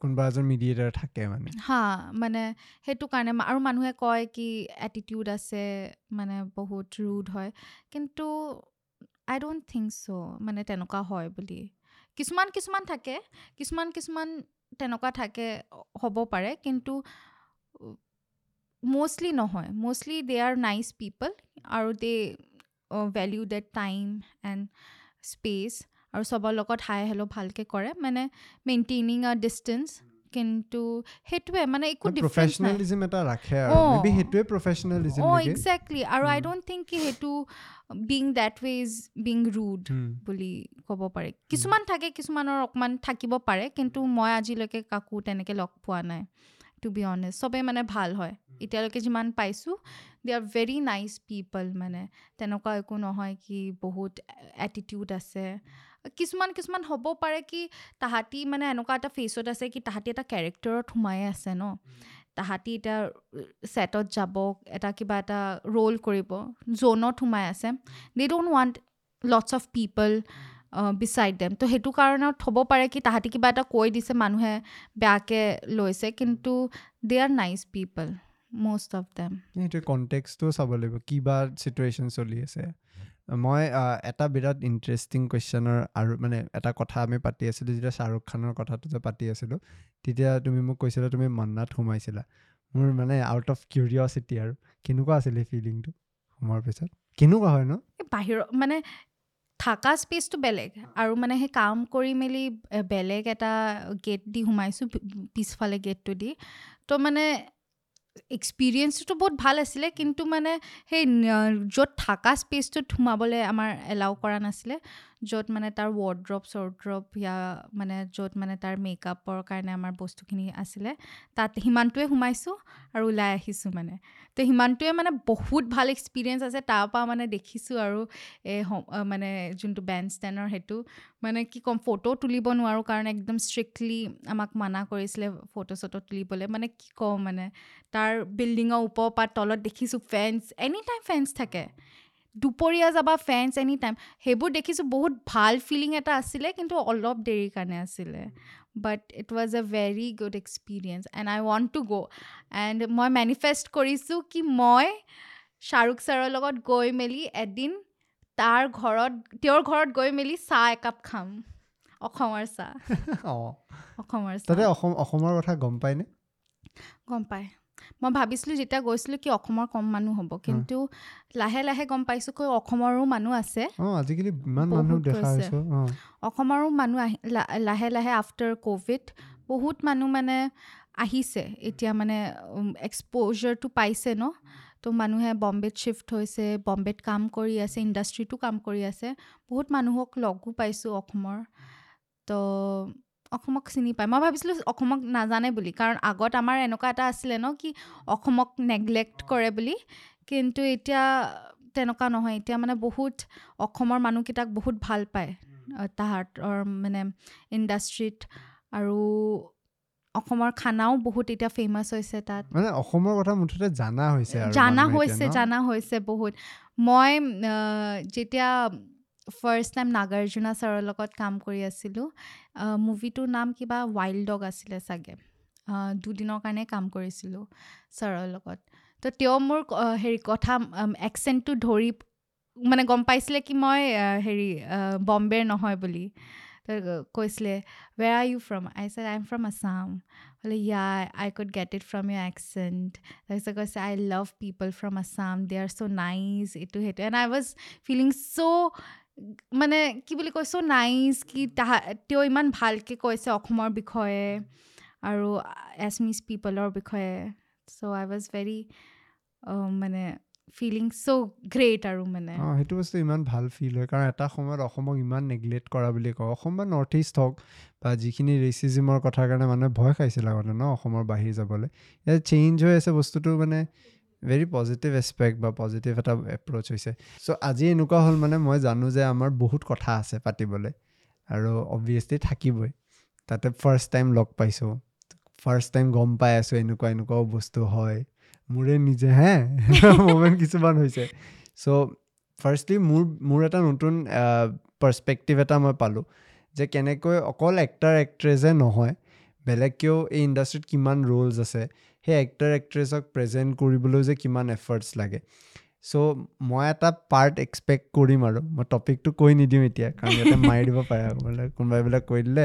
S2: কোনোবা এজন মিডিয়েটাৰ থাকে মানে।
S1: হা মানে সেইটো কাৰণে আৰু মানুহে কয় কি এটিটিউড আছে মানে বহুত ৰুড হয় কিন্তু আই ডোণ্ট থিংক চ' মানে তেনেকুৱা হয় বুলি। কিছুমান কিছুমান থাকে কিছুমান কিছুমান তেনেকুৱা থাকে হ'ব পাৰে কিন্তু মষ্টলি নহয়। Mostly they are nice people আৰু they value that time and space আৰু চবৰ লগত হাই হেল্ল' ভালকৈ কৰে মানে মেইনটেইনিং আ ডিষ্টেঞ্চ কিন্তু সেইটোৱে মানে একো
S2: প্ৰফেচনেলিজিম এটা ৰাখে আৰু সেইটোৱে প্ৰফেচনেলিজিম
S1: অঁ
S2: নেকি?
S1: একজেক্টলি আৰু আই। ডোণ্ট থিংক কি সেইটো being that way is being
S2: rude.
S1: বুলি ক'ব পাৰি। কিছুমান থাকে কিছুমানৰ অকণমান থাকিব পাৰে কিন্তু মই আজিলৈকে কাকো তেনেকৈ লগ পোৱা নাই টু বি অনেষ্ট চবেই মানে ভাল হয়। এতিয়ালৈকে যিমান পাইছোঁ they are very nice people মানে। তেনেকুৱা একো নহয় কি বহুত এটিটিউড আছে। কিছুমান কিছুমান হ'ব পাৰে কি তাহাঁতি মানে এনেকুৱা এটা ফেচত আছে কি তাহাঁতি এটা কেৰেক্টাৰত সোমাই আছে ন। তাহাঁতি এতিয়া ছেটত যাব এটা কিবা এটা ৰ'ল কৰিব জ'নত সোমাই আছে। They don't want lots of people beside them তো সেইটো কাৰণত হ'ব পাৰে কি তাহাঁতি কিবা এটা কৈ দিছে মানুহে বেয়াকৈ লৈছে কিন্তু they are nice people most of them
S2: সেইটোৱে কণ্টেক্সটো চাব লাগিব কিবা চিটুৱেশ্যন চলি আছে। মই এটা বিৰাট ইণ্টাৰেষ্টিং কুৱেশ্যনৰ আৰু মানে এটা কথা আমি পাতি আছিলোঁ যেতিয়া শ্বাহৰুখ খানৰ কথাটো যে পাতি আছিলোঁ তেতিয়া তুমি মোক কৈছিলা তুমি মান্নাত সোমাইছিলা। মোৰ মানে আউট অফ কিউৰিয়চিটি আৰু কেনেকুৱা আছিলে ফিলিংটো সোমোৱাৰ পিছত? কেনেকুৱা হয় ন?
S1: বাহিৰৰ মানে থাকা স্পেচটো বেলেগ আৰু মানে সেই কাম কৰি মেলি বেলেগ এটা গেট দি সোমাইছোঁ পিছফালে গেটটো দি। তো মানে এক্সপিৰিয়েঞ্চটো বহুত ভাল আছিলে কিন্তু মানে সেই য'ত থাকা স্পেচটোত সোমাবলৈ আমাৰ এলাউ কৰা নাছিলে। য'ত মানে তাৰ ৱাৰ্ড্ৰপ চৰ্ড্ৰপ ইয়া মানে য'ত মানে তাৰ মেকআপৰ কাৰণে আমাৰ বস্তুখিনি আছিলে তাত সিমানটোৱে সোমাইছোঁ আৰু ওলাই আহিছোঁ মানে। তো সিমানটোৱে মানে বহুত ভাল এক্সপিৰিয়েঞ্চ আছে তাৰপৰা মানে দেখিছোঁ আৰু এই মানে যোনটো বেণ্ড ষ্টেণ্ডৰ সেইটো। মানে কি ক'ম ফটো তুলিব নোৱাৰোঁ কাৰণ একদম ষ্ট্ৰিক্টলি আমাক মানা কৰিছিলে ফটো চটো তুলিবলৈ। মানে কি কওঁ মানে তাৰ বিল্ডিঙৰ ওপৰৰ পৰা তলত দেখিছোঁ ফেন্স এনি টাইম ফেন্স থাকে। দুপৰীয়া যাবা ফেন্স এনি টাইম সেইবোৰ দেখিছোঁ বহুত ভাল ফিলিং এটা আছিলে কিন্তু অলপ দেৰিৰ কাৰণে আছিলে। But it was a very good experience and I want to go' and মই মেনিফেষ্ট কৰিছোঁ কি মই শ্বাহৰুখ ছাৰৰ লগত গৈ মেলি এদিন তাৰ ঘৰত তেওঁৰ ঘৰত গৈ মেলি চাহ একাপ খাম। অসমৰ চাহ। অসমৰ চাহ।
S2: অসম অসমৰ কথা গম পায়নে
S1: গম পায়। মই ভাবিছিলোঁ যেতিয়া গৈছিলোঁ কি অসমৰ কম মানুহ হ'ব। কিন্তু লাহে লাহে গম পাইছোঁ কি অসমৰো মানুহ আছে। অসমৰো মানুহ আহি লাহে লাহে আফটাৰ ক'ভিড বহুত মানুহ মানে আহিছে। এতিয়া মানে এক্সপ'জাৰটো পাইছে ন? তো মানুহে বম্বেত শ্বিফ্ট হৈছে বম্বেত কাম কৰি আছে ইণ্ডাষ্ট্ৰিটো কাম কৰি আছে। বহুত মানুহক লগো পাইছোঁ অসমৰ। তো অসমক চিনি পায়। মই ভাবিছিলোঁ অসমক নাজানে বুলি কাৰণ আগত আমাৰ এনেকুৱা এটা আছিলে ন কি অসমক নেগলেক্ট কৰে বুলি। কিন্তু এতিয়া তেনেকুৱা নহয় এতিয়া মানে বহুত অসমৰ মানুহকেইটাক বহুত ভাল পায় তাহাঁতৰ মানে ইণ্ডাষ্ট্ৰিত আৰু অসমৰ খানাও বহুত এতিয়া ফেমাছ হৈছে তাত।
S2: মানে অসমৰ কথা মুঠতে জানা হৈছে
S1: জানা হৈছে? জানা হৈছে বহুত। মই যেতিয়া ফাৰ্ষ্ট টাইম নাগাৰ্জুনা ছাৰৰ লগত কাম কৰি আছিলোঁ। মুভিটোৰ নাম কিবা ৱাইল্ড ডগ আছিলে চাগে। দুদিনৰ কাৰণে কাম কৰিছিলোঁ ছাৰৰ লগত। তো তেওঁ মোৰ হেৰি কথা একচেণ্টটো ধৰি মানে গম পাইছিলে কি মই হেৰি বম্বেৰ নহয় বুলি। কৈছিলে where are you from I said I am from Assam বোলে yeah I could get it from your accent তাৰপিছত কৈছে I love people from Assam they are so' nice এইটো সেইটো and I was feeling so' মানে কি বুলি চ' nice কি তাহা তেওঁ ইমান ভালকৈ কৈছে অসমৰ বিষয়ে আৰু এছমিছ পিপলৰ বিষয়ে। চ' আই ৱাজ ভেৰি মানে ফিলিং চ' গ্ৰেট আৰু মানে।
S2: অঁ সেইটো বস্তু ইমান ভাল ফিল হয় কাৰণ এটা সময়ত অসমক ইমান নেগলেক্ট কৰা বুলি কওঁ অসম বা নৰ্থ ইষ্ট হওক বা যিখিনি ৰেচিজিমৰ কথাৰ কাৰণে মানুহে ভয় খাইছিল আগতে ন অসমৰ বাহিৰ যাবলৈ। এতিয়া চেঞ্জ হৈ আছে বস্তুটো মানে ভেৰি পজিটিভ এছপেক্ট বা পজিটিভ এটা এপ্ৰ'চ হৈছে। চ' আজি এনেকুৱা হ'ল মানে মই জানো যে আমাৰ বহুত কথা আছে পাতিবলৈ আৰু অবভিয়াছলি থাকিবই। তাতে ফাৰ্ষ্ট টাইম লগ পাইছোঁ ফাৰ্ষ্ট টাইম গম পাই আছোঁ এনেকুৱা এনেকুৱাও বস্তু হয়। মোৰে নিজে হে? মমেণ্ট কিছুমান হৈছে। চ' ফাৰ্ষ্টলি মোৰ মোৰ এটা নতুন পাৰ্চপেক্টিভ এটা মই পালোঁ যে কেনেকৈ অকল এক্টাৰ এক্ট্ৰেছে নহয় বেলেগকেও এই ইণ্ডাষ্ট্ৰিত কিমান ৰোলছ আছে। সেই এক্টাৰ এক্ট্ৰেছক প্ৰেজেণ্ট কৰিবলৈও যে কিমান এফৰ্টছ লাগে। চ' মই এটা পাৰ্ট এক্সপেক্ট কৰিম আৰু। মই টপিকটো কৈ নিদিওঁ এতিয়া কাৰণ ইয়াতে মাৰি দিব পাৰে। বোলে কোনোবাই বোলে কৈ দিলে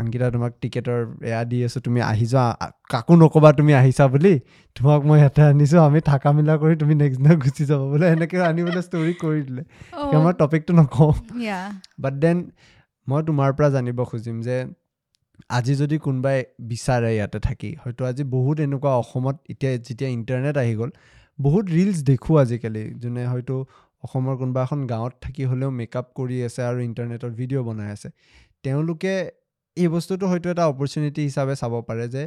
S2: আনকেইটা তোমাক টিকেটৰ এয়া দি আছোঁ তুমি আহি যোৱা। কাকো নক'বা তুমি আহিছা বুলি। তোমাক মই ইয়াতে আনিছোঁ আমি থাকা মেলা কৰি তুমি নেক্সট দিনা গুচি যাব। বোলে এনেকৈ আনি বোলে ষ্টৰি কৰি দিলে। মই টপিকটো নকওঁ। বাট দেন মই তোমাৰ পৰা জানিব খুজিম যে আজি যদি কোনোবাই বিচাৰে ইয়াতে থাকি হয়তো আজি বহুত এনেকুৱা অসমত এতিয়া যেতিয়া ইণ্টাৰনেট আহি গ'ল বহুত ৰিলছ দেখোঁ আজিকালি যোনে হয়তো অসমৰ কোনোবা এখন গাঁৱত থাকি হ'লেও মেকআপ কৰি আছে আৰু ইণ্টাৰনেটত ভিডিঅ' বনাই আছে। তেওঁলোকে এই বস্তুটো হয়তো এটা অপৰচুনিটি হিচাপে চাব পাৰে যে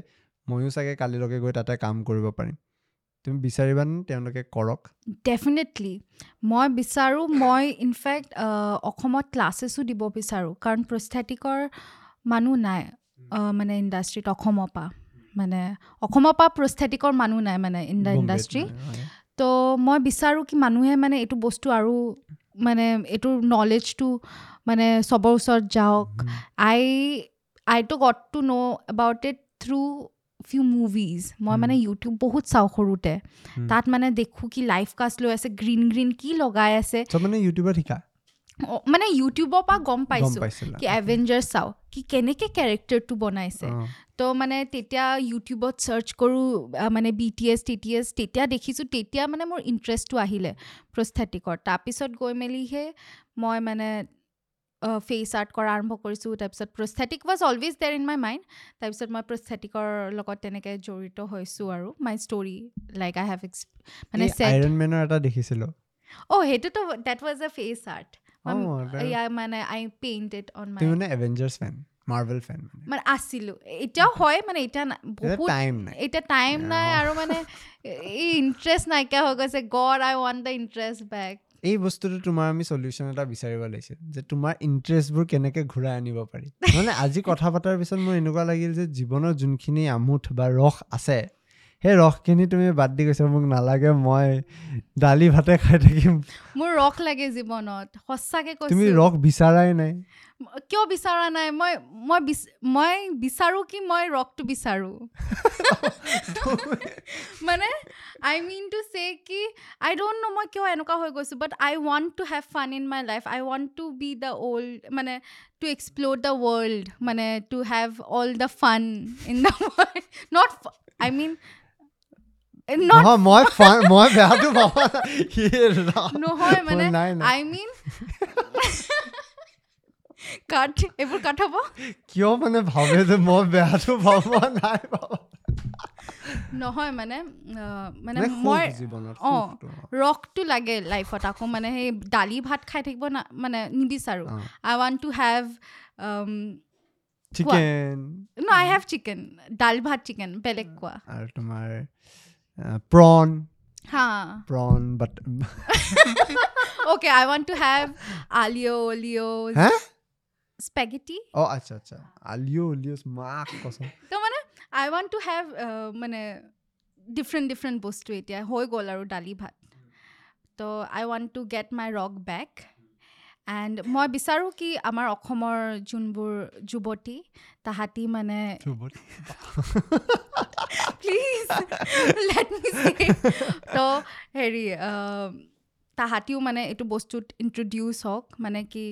S2: ময়ো চাগে কালিলৈকে গৈ তাতে কাম কৰিব পাৰিম। তুমি বিচাৰিবানে তেওঁলোকে কৰক?
S1: ডেফিনেটলি মই বিচাৰোঁ মই ইনফেক্ট অসমত ক্লাছেছো দিব বিচাৰোঁ কাৰণ প্ৰস্থেটিকৰ মানুহ নাই। মানে ইণ্ডাষ্ট্ৰীত অসমৰ পৰা। মানে অসমৰ পৰা প্ৰস্থেটিকৰ মানুহ নাই মানে ইন দ্য
S2: বোম্বেত
S1: ইণ্ডাষ্ট্ৰী। তো মই বিচাৰোঁ কি মানুহে মানে এইটো বস্তু আৰু মানে এইটোৰ নলেজটো মানে চবৰ ওচৰত যাওক। I I too got to know' about it through few movies মই মানে ইউটিউব বহুত চাওঁ সৰুতে। তাত মানে দেখোঁ কি লাইফ কাষ্ট লৈ আছে গ্ৰীণ গ্ৰীণ কি লগাই আছে।
S2: চব মানে
S1: ইউটিউবৰ পৰা গম পাইছোঁ কি এভেঞ্জাৰ্ছ চাওঁ কি কেনেকৈ কেৰেক্টাৰটো বনাইছে। তো মানে তেতিয়া ইউটিউবত চাৰ্চ কৰোঁ মানে B T S T T S তেতিয়া দেখিছোঁ তেতিয়া মানে মোৰ ইণ্টাৰেষ্টটো আহিলে প্ৰস্থেটিকৰ তাৰপিছত গৈ মেলিহে মই মানে ফেচ আৰ্ট কৰা আৰম্ভ কৰিছোঁ তাৰপিছত prosthetic was always there in my mind তাৰপিছত মই প্ৰস্থেটিকৰ লগত তেনেকৈ জড়িত হৈছোঁ আৰু my story like I have ex মানে
S2: এই
S1: ছেট
S2: আইৰণ মেনৰ এটা দেখিছিলো।
S1: অ' সেইটোতো that was a
S2: face art
S1: year মানে I paint it on my
S2: তুমি মানে এভেঞ্জাৰ্ছ ফেন মাৰ্ভেল ফেন মানে
S1: মানে আছিলোঁ এতিয়াও হয় মানে এতিয়া বহুত
S2: টাইম নাই
S1: এতিয়া টাইম নাই। আৰু মানে এই ইণ্টাৰেষ্ট নাইকিয়া হৈ গৈছে God I want the interest back
S2: এই বস্তুটো তোমাৰ আমি চলিউশ্যন এটা বিচাৰিব লাগিছিল যে তোমাৰ ইণ্টাৰেষ্টবোৰ কেনেকৈ ঘূৰাই আনিব পাৰি মানে আজি কথা পতাৰ পিছত মোৰ এনেকুৱা লাগিল যে জীৱনৰ যোনখিনি আমোঠ বা ৰস আছে সেই ৰসখিনি তুমি বাদ দি গৈছা মোক নালাগে মই দালি ভাতে খাই থাকিম।
S1: মোৰ ৰস লাগে জীৱনত সঁচাকে
S2: তুমি
S1: কৈছো
S2: ৰস বিচাৰাই নাই?
S1: কিয় বিচৰা নাই? মই মই মই বিচাৰো কি মই ৰসটো বিচাৰো? মানে আই মিন টু চে কি আই ডোণ্ট ন' মই কিয় এনেকুৱা হৈ গৈছোঁ but I want to have fun in my life I want to be the old মানে টু এক্সপ্ল'ৰ দ্য ৱৰ্ল্ড মানে to have all the fun in the world not I mean
S2: নহয় মই মই বেয়াটো।
S1: নহয় মানে আই মিন কাট এইবোৰ কাট হ'ব
S2: কিয় মানে ভাবে যে মই বেয়াটো পাবা নাই
S1: নহয় মানে মানে মই অ। ৰসটো লাগে লাইফত আকৌ মানে সেই দালি ভাত খাই থাকিব না মানে নিবিচাৰোঁ। I want to have
S2: chicken
S1: no I have chicken dal bhat chicken বেলেগ কোৱা
S2: আৰু তোমাৰ প্ৰন
S1: হা
S2: prawn but
S1: okay I want to have aglio' olio'
S2: হা
S1: স্পেগেটি
S2: অ আচ্ছা আচ্ছা আলিঅ' উলিঅ' মাক কচম
S1: তো মানে আই ৱান্ট টু হেভ মানে ডিফাৰেণ্ট ডিফাৰেণ্ট বস্তু এতিয়া হৈ গ'ল আৰু দালি ভাত তো I want to get my rock back and মই বিচাৰোঁ কি আমাৰ অসমৰ যোনবোৰ যুৱতী তাহাঁতি মানে প্লিজ লেট মি তো হেৰি তাহাঁতিও মানে এইটো বস্তুত ইণ্ট্ৰডিউচ হওক মানে কি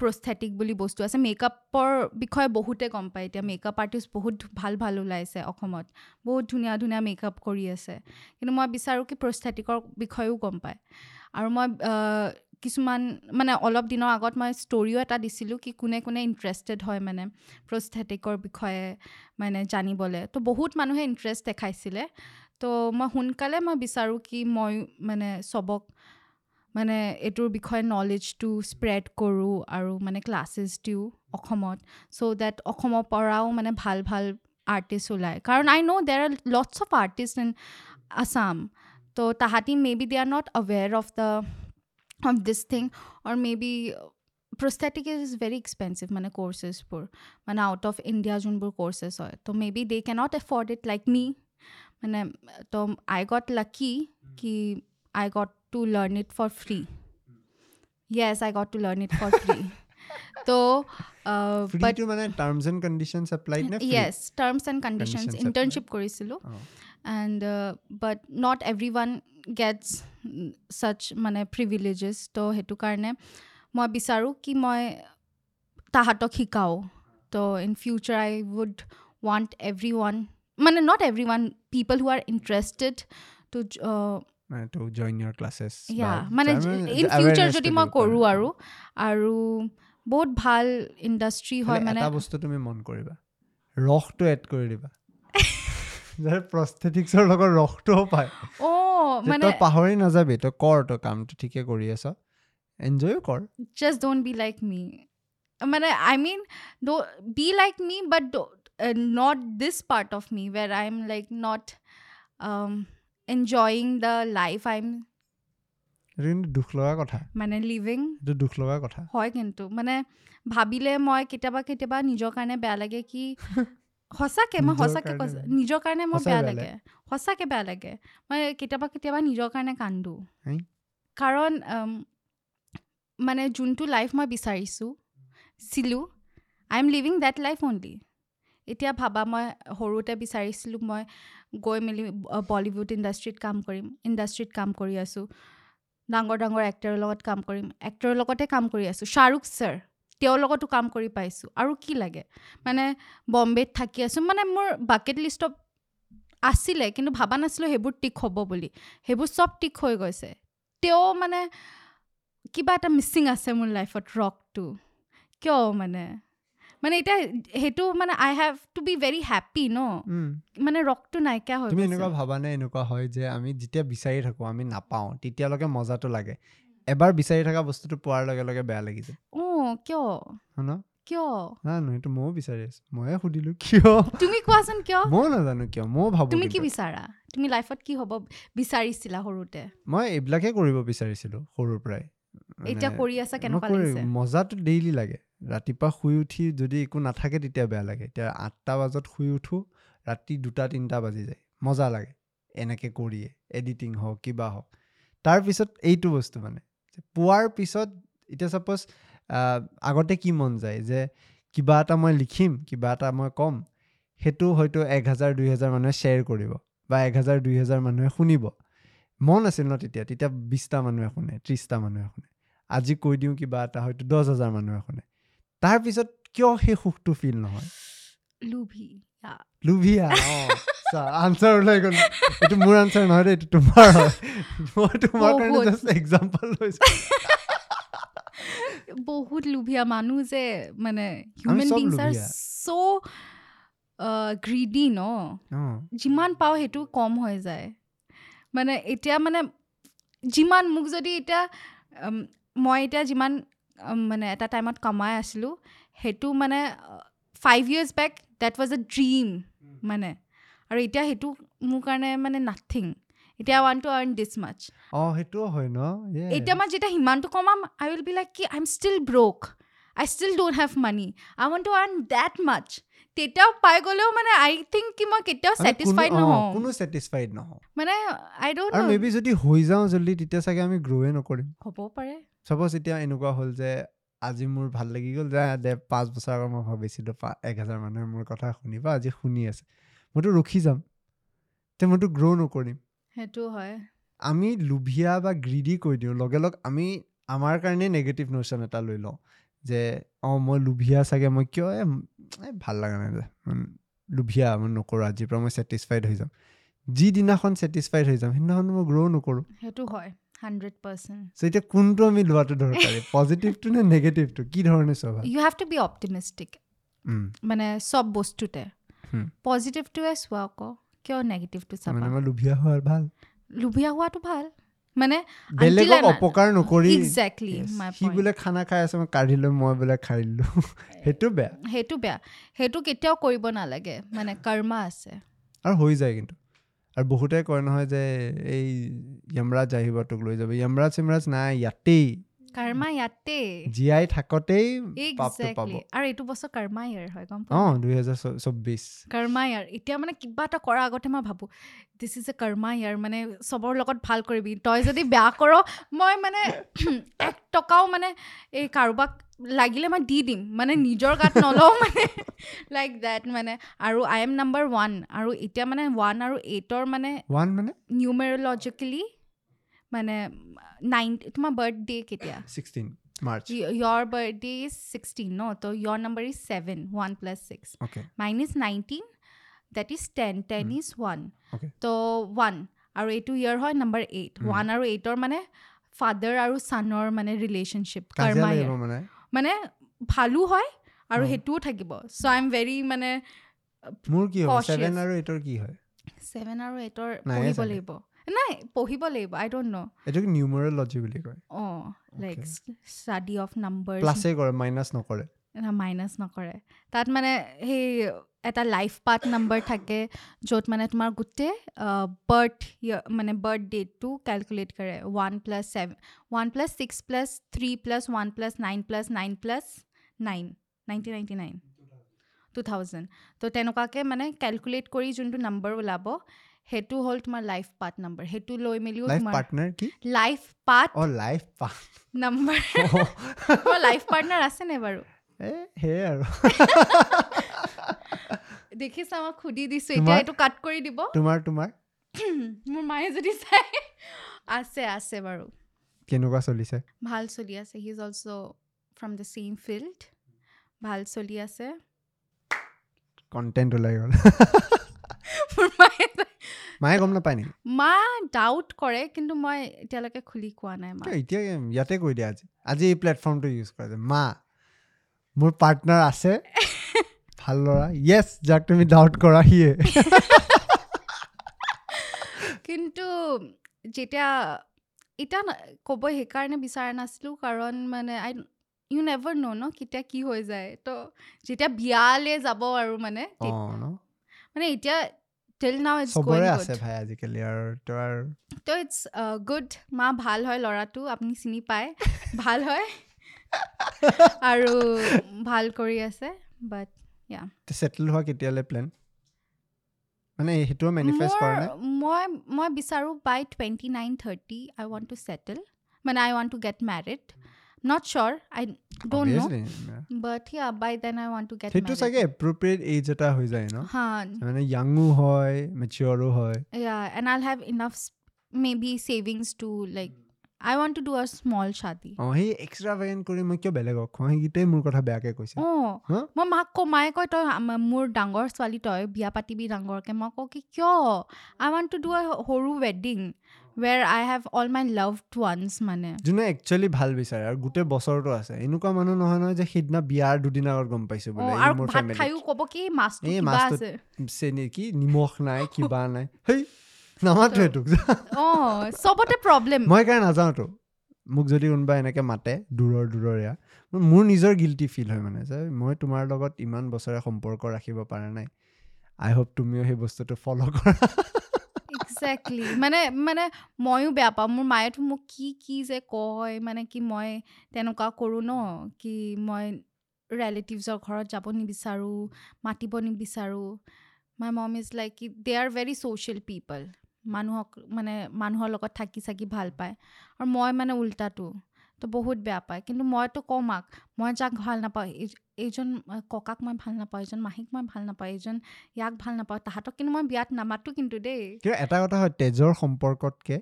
S1: প্ৰস্থেটিক বুলি বস্তু আছে। মেকআপৰ বিষয়ে বহুতে গম পায়। এতিয়া মেকআপ আৰ্টিষ্ট বহুত ভাল ভাল ওলাইছে অসমত। বহুত ধুনীয়া ধুনীয়া মেকআপ কৰি আছে। কিন্তু মই বিচাৰোঁ কি প্ৰস্থেটিকৰ বিষয়েও গম পায়। আৰু মই কিছুমান মানে অলপ দিনৰ আগত মই ষ্টৰিও এটা দিছিলোঁ কি কোনে কোনে ইণ্টাৰেষ্টেড হয় মানে প্ৰস্থেটিকৰ বিষয়ে মানে জানিবলৈ। তো বহুত মানুহে ইণ্টাৰেষ্ট দেখাইছিলে। তো মই সোনকালে মই বিচাৰোঁ কি মই মানে চবক মানে এইটোৰ বিষয়ে নলেজটো স্প্ৰেড কৰোঁ আৰু মানে ক্লাছেছ দিওঁ অসমত চ' ডেট অসমৰ পৰাও মানে ভাল ভাল আৰ্টিষ্ট ওলায়। কাৰণ I know' there are lots of artist in Assam তো তাহাঁতি maybe they are not aware of the of this thing or maybe prosthetic is very expensive মানে কৰ্চেছবোৰ মানে আউট অফ ইণ্ডিয়া যোনবোৰ কৰ্চেছ হয় তো maybe they can't afford it like me মানে তো আই গট লাকি কি I got to learn it for free yes I got to learn it for free তো বাট
S2: ফ্ৰীটো মানে টাৰ্মছ এণ্ড কণ্ডিশ্যনছ এপ্লাইড নে free?
S1: Yes terms and conditions
S2: Conditions
S1: internship কৰিছিলোঁ
S2: অ।
S1: And uh, but not everyone gets mm, such মানে privileges. তো সেইটো কাৰণে মই বিচাৰোঁ কি মই তাহাঁতক শিকাওঁ। তো in future I would want every one মানে not every one people who are interested to
S2: মানে
S1: ইন ফিউচাৰ যদি মই কৰোঁ আৰু আৰু বহুত ভাল ইণ্ডাষ্ট্ৰী হয় মানে
S2: এটা বস্তু তুমি মন কৰিবা। ৰসটো এড কৰি দিবা। যাতে প্ৰস্থেটিক্সৰ লগত ৰসটোও পায়।
S1: অঁ মানে
S2: তই পাহৰি নাযাবি তই কৰ তই কামটো ঠিকে কৰি আছ। এনজয়ো কৰ।
S1: Don't be like me. মানে be like me, but do, uh, not this part of me where I'm like not um, enjoying the life I am
S2: এইটো কিন্তু দুখ লগা কথা।
S1: মানে লিভিং
S2: এইটো দুখ লগা কথা।
S1: হয় কিন্তু। মানে ভাবিলে মই কেতিয়াবা কেতিয়াবা নিজৰ কাৰণে বেয়া লাগে কি সঁচাকে মই সঁচাকে কৈছোঁ। নিজৰ কাৰণে মোৰ
S2: সঁচাই
S1: বেয়া লাগে। সঁচাকে বেয়া লাগে। মই কেতিয়াবা কেতিয়াবা নিজৰ কাৰণে কান্দো। কাৰণ মানে যোনটো লাইফ মই বিচাৰিছোঁ ছিলো I am living that life only এতিয়া ভাবা মই সৰুতে বিচাৰিছিলোঁ মই গৈ মেলি বলিউড ইণ্ডাষ্ট্ৰীত কাম কৰিম ইণ্ডাষ্ট্ৰীত কাম কৰি আছোঁ। ডাঙৰ ডাঙৰ এক্টৰৰ লগত কাম কৰিম এক্টৰৰ লগতে কাম কৰি আছোঁ। শ্বাহৰুখ ছাৰ তেওঁৰ লগতো কাম কৰি পাইছোঁ। আৰু কি লাগে? মানে বম্বেত থাকি আছোঁ। মানে মোৰ বাকেট লিষ্টত আছিলে কিন্তু ভাবা নাছিলোঁ সেইবোৰ টিক হ'ব বুলি। সেইবোৰ চব টিক হৈ গৈছে। তেওঁ মানে কিবা এটা মিচিং আছে মোৰ লাইফত ৰকটো কিয় মানে? মানে এতিয়া সেইটো মানে I have to be very happy ন। মানে ৰকটো নাইকিয়া হৈ
S2: তুমি এনেকুৱা ভাবানে এনেকুৱা হয় যে আমি যেতিয়া বিচাৰি থাকোঁ আমি নাপাওঁ তেতিয়ালৈকে মজাটো লাগে। এবাৰ বিচাৰি থকা বস্তুটো পোৱাৰ লগে লগে বেয়া লাগি যায়।
S1: অঁ কিয়?
S2: ন?
S1: কিয়?
S2: জানো সেইটো ময়ো বিচাৰি আছোঁ। ময়ে সুধিলোঁ কিয়?
S1: তুমি কোৱাচোন কিয়?
S2: ময়ো নাজানো কিয় ময়ো ভাবোঁ
S1: তুমি কি
S2: কিন্তু।
S1: বিচাৰা? তুমি লাইফত কি হ'ব বিচাৰিছিলা সৰুতে?
S2: মই এইবিলাকে কৰিব বিচাৰিছিলোঁ সৰুৰ পৰাই।
S1: এতিয়া
S2: মানে
S1: কৰি আছা
S2: মই
S1: কেনেকুৱা
S2: কৰি-
S1: লাগিছে?
S2: মজাটো ডেইলি লাগে। ৰাতিপুৱা শুই উঠি যদি একো নাথাকে তেতিয়া বেয়া লাগে। এতিয়া আঠটা বজাত শুই উঠোঁ ৰাতি দুটা তিনিটা বাজি যায়। মজা লাগে এনেকৈ কৰিয়ে এডিটিং হওক কিবা হওক। তাৰপিছত এইটো বস্তু মানে পোৱাৰ পিছত এতিয়া ছাপ'জ আগতে কি মন যায় যে কিবা এটা মই লিখিম কিবা এটা মই ক'ম সেইটো হয়তো এক হাজাৰ দুই হাজাৰ মানুহে শ্বেয়াৰ কৰিব বা এক হাজাৰ দুই হাজাৰ মানুহে শুনিব। মন আছিল ন তেতিয়া তেতিয়া বিছটা মানুহে শুনে ত্ৰিছটা মানুহে শুনে। আজি কৈ দিওঁ কিবা এটা হয়তো দহ হাজাৰ মানুহে শুনে। তাৰপিছত কিয় সেই সুখটো ফিল নহয়? লুভিয়া আনচাৰ ওলাই গ'ল। এইটো মোৰ আনচাৰ নহয় দেই এইটো তোমাৰ হয়। মই তোমাৰ কাৰণে। জাষ্ট এক্সাম্পল লৈছোঁ।
S1: বহুত লোভীয়া মানুহ যে মানে human beings
S2: are.
S1: So' greedy ন? যিমান পাওঁ সেইটো কম হৈ যায়। মানে এতিয়া মানে যিমান মোক যদি এতিয়া মই এতিয়া যিমান মানে এটা টাইমত কমাই আছিলোঁ সেইটো মানে five years back that was a dream মানে। আৰু এতিয়া সেইটো মোৰ কাৰণে মানে নাথিং এতিয়া I want to earn this much
S2: অঁ সেইটোও হয় ন.
S1: এতিয়া মই যেতিয়া সিমানটো কমাম আই উইল বি লাইক কি I am still broke I still don't have money I want to earn that much তেতিয়াও পাই গ'লেও মানে আই থিংক কি মই কেতিয়াও ছেটিছফাইড নহওঁ
S2: কোনো ছেটিছফাইড নহওঁ
S1: মানে আই ডোণ্ট
S2: আৰু মে বি যদি হৈ যাওঁ জল্দি তেতিয়া চাগে আমি গ্ৰ'ৱে নকৰিম
S1: হ'ব পাৰে
S2: চাপ'জ এতিয়া এনেকুৱা হ'ল যে আজি মোৰ ভাল লাগি গ'ল যে দে পাঁচ বছৰ আগত মই ভাবিছিলোঁ এক হাজাৰ মানুহে মোৰ কথা শুনিব আজি শুনি আছে মইতো ৰখি যাম তে মইতো গ্ৰ' নকৰিম
S1: সেইটো হয়।
S2: আমি লোভিয়া বা গ্ৰীডি কৈ দিওঁ। লগে লগ আমি আমাৰ কাৰণে নেগেটিভ ন'শ্যন এটা লৈ লওঁ যে অঁ মই লোভিয়া চাগে মই কিয় এ, ভাল লগা নাই লোভিয়া মই নকৰোঁ আজিৰ পৰা মই ছেটিছফাইড হৈ যাম। যিদিনাখন ছেটিছফাইড হৈ যাম সেইদিনাখন মই গ্ৰ' নকৰোঁ।
S1: সেইটো হয় হাণ্ড্ৰেড পাৰ্চেণ্ট
S2: চ' এতিয়া কোনটো আমি লোৱাটো দৰকাৰী? পজিটিভটো নে নেগেটিভটো কি ধৰণে চোৱা
S1: you have to be optimistic মানে চব বস্তুতে। পজিটিভটোৱে চোৱা আকৌ। কিয় নেগেটিভটো চাবা?
S2: লোভিয়া হোৱাৰ ভাল।
S1: লোভীয়া হোৱাটো ভাল। মানে
S2: বেলেগক অপকাৰ নকৰি
S1: একজেক্টলি
S2: সি বোলে খানা খাই আছে মই কাঢ়ি মই বোলে খাই দিলোঁ। সেইটো বেয়া।
S1: সেইটো বেয়া। সেইটো কেতিয়াও কৰিব নালাগে। মানে কৰ্মা আছে।
S2: আৰু হৈ যায় কিন্তু। আৰু বহুতে কয় নহয় যে এই য়মৰাজ আহিব তোক লৈ যাব। য়মৰাজ চিমৰাজ নাই ইয়াতেই।
S1: কৰ্মা ইয়াতে
S2: জীয়াই থাকোতেই
S1: আৰু এইটো বছৰ কৰ্মা ইয়াৰ হয় গম পাওঁ?
S2: দুহেজাৰ চৌব্বিছ
S1: কৰ্মা ইয়াৰ এতিয়া মানে কিবা এটা কৰাৰ আগতে মই ভাবোঁ দিছ ইজ এ কৰ্মা ইয়াৰ মানে চবৰ লগত ভাল কৰিবি। তই যদি বেয়া কৰ মই মানে এক টকাও মানে এই কাৰোবাক লাগিলে মই দি দিম। মানে নিজৰ গাত নলওঁ মানে। লাইক দেট মানে। আৰু আই এম নাম্বাৰ ওৱান আৰু এতিয়া মানে ওৱান আৰু এইটৰ মানে
S2: ওৱান মানে?
S1: নিউমেৰলজিকেলি মানে নাইন তোমাৰ বাৰ্থডে কেতিয়া?
S2: Sixteen March
S1: your birthday is 16 no? So your number is 7 1 plus 6
S2: okay
S1: mine is 19 that is 10 10 is 1
S2: Okay.
S1: তো 1 আৰু এইটো ইয়াৰ হয় নাম্বাৰ 8 1 আৰু 8ৰ মানে ফাদাৰ আৰু ছানৰ মানে ৰিলেশ্যনশ্বিপ কৰ্মা ইয়াৰ
S2: মানে?
S1: ভালো হয় আৰু
S2: অ।
S1: সেইটোও থাকিব। চ' আই এম ভেৰি মানে
S2: মোৰ কি
S1: Cautious.
S2: ছেভেন আৰু এইটৰ কি হয়?
S1: ছেভেন আৰু এইটৰ পঢ়িব। লাগিব। নাই পঢ়িব লাগিব আই ডোণ্ট ন'
S2: এইটোক নিউমাৰলজি বুলি কয়?
S1: অঁ লাইক. ষ্টাডি অফ নাম্বাৰ
S2: প্লাছে কৰে মাইনাছ নকৰে?
S1: মাইনাছ নকৰে। তাত মানে সেই এটা লাইফ পাৰ্ট নাম্বাৰ থাকে য'ত মানে তোমাৰ গোটেই বাৰ্থ মানে বাৰ্থ ডেটটো কেলকুলেট কৰে। One plus seven one plus six plus three plus one plus nine plus nine plus nine nineteen ninety nine two thousand তো তেনেকুৱাকৈ মানে কেলকুলেট কৰি যোনটো নম্বৰ ওলাব সেইটো হ'ল তোমাৰ লাইফ পাৰ্ট নাম্বাৰ সেইটো লৈ মেলিও life
S2: part life part
S1: number তোমাৰ লাইফ পাৰ্টনাৰ আছেনে বাৰু?
S2: এ সেয়ে আৰু।
S1: দেখিছা মই সুধি দিছোঁ? এতিয়া এইটো কাট কৰি দিব।
S2: তোমাৰ তোমাৰ?
S1: মোৰ মায়ে যদি চাই আছে আছে বাৰু।
S2: কেনেকুৱা চলিছে?
S1: ভাল চলি আছে he is also' from the same field ভাল চলি আছে।
S2: কণ্টেণ্ট ওলাই গ'ল।
S1: মোৰ মায়ে
S2: মায়ে গম নাপায় নেকি?
S1: মা ডাউট কৰে কিন্তু মই এতিয়ালৈকে খুলি কোৱা নাই মা
S2: এতিয়া ইয়াতে কৈ দিয়া আজি। আজি এই প্লেটফৰ্মটো ইউজ কৰা যায় মা মোৰ পাৰ্টনাৰ আছে ভাল ল'ৰা। য়েছ যাক তুমি ডাউট কৰা সিয়ে।
S1: কিন্তু যেতিয়া এতিয়া ক'ব সেইকাৰণে বিচৰা নাছিলোঁ কাৰণ মানে আই ইউ নেভাৰ ন' ন কেতিয়া কি হৈ যায়। তো যেতিয়া বিয়ালৈ যাব আৰু মানে মানে এতিয়া টিল নাও ইটছ গ'ইং
S2: আছে
S1: গুড
S2: ভাই আজিকালি আৰু তো আৰু
S1: তো ইটছ গুড মা ভাল হয় ল'ৰাটো আপুনি চিনি পায়। ভাল হয়। আৰু ভাল কৰি আছে বাট
S2: ছেটেল হোৱা কেতিয়ালৈ প্লেন মানে সেইটোও মেনিফেষ্ট কৰা নাই?
S1: মই মই বিচাৰোঁ by twenty nine thirty I want to settle মানে I want to get married sure I don't know'
S2: Obviously,
S1: but yeah by then I want to get
S2: সেইটো চাগে এপ্ৰপ্ৰিয়েট এইজ এটা হৈ যায় ন
S1: হা
S2: মানে য়াঙো হয় মেচিয়ৰো হয়
S1: yeah and i'll have enough maybe savings to like i want to do a small shadi.
S2: অঁ সেই এক্সট্ৰা ভেগেন কৰি মই কিয় বেলেগক খুৱাওঁ সেইকেইটাই মোৰ কথা বেয়াকৈ কৈছে
S1: অঁ? মই মাক কওঁ মায়ে কয় তই মোৰ ডাঙৰ ছোৱালী তই বিয়া পাতিবি ডাঙৰকৈ মই কওঁ কি কিয় আই ৱান্ট টু ডু আ সৰু ৱেডিং where I have all my loved ones মানে।
S2: যোনে একচুৱেলি ভাল বিচাৰে আৰু গোটেই বছৰটো আছে। এনেকুৱা মানুহ নহয় নহয় যে সিদিনা বিয়াৰ দুদিন আগত গম পাইছো বোলে মোৰ
S1: খায়ো ক'ব কি মাছটো কিবা আছে।
S2: চেনি কি নিমখ নাই কিবা নাই। সেই নামাতো এইটোক।
S1: অঁ চবতে প্ৰব্লেম
S2: মই কাৰণে নাযাওঁতো মোক যদি কোনোবা এনেকৈ মাতে দূৰৰ দূৰৰীয়া মোৰ নিজৰ গিল্টি ফিল হয় মানে যে মই তোমাৰ লগত ইমান বছৰে সম্পৰ্ক ৰাখিব পৰা নাই। আই হোপ তুমিও সেই বস্তুটো ফ'ল' কৰা।
S1: একজেক্টলি মানে মানে ময়ো বেয়া পাওঁ। মোৰ মায়েতো মোক কি কি যে কয় মানে কি মই তেনেকুৱা কৰোঁ ন কি মই ৰিলেটিভছৰ ঘৰত যাব নিবিচাৰোঁ মাতিব নিবিচাৰোঁ। মাই মম ইজ লাইক কি they are very social people মানুহক মানে মানুহৰ লগত থাকি চাকি ভাল পায়। আৰু মই মানে উল্টাটো। তো বহুত বেয়া পায়। কিন্তু মইতো কওঁ মাক মই যাক ভাল নাপাওঁ এই- এইজন ককাক মই ভাল নাপাওঁ এইজন মাহীক মই ভাল নাপাওঁ এইজন ইয়াক ভাল নাপাওঁ তাহাঁতক কিন্তু মই বিয়াত নামাতো কিন্তু দেই।
S2: কিন্তু এটা কথা হয় তেজৰ সম্পৰ্কতকৈ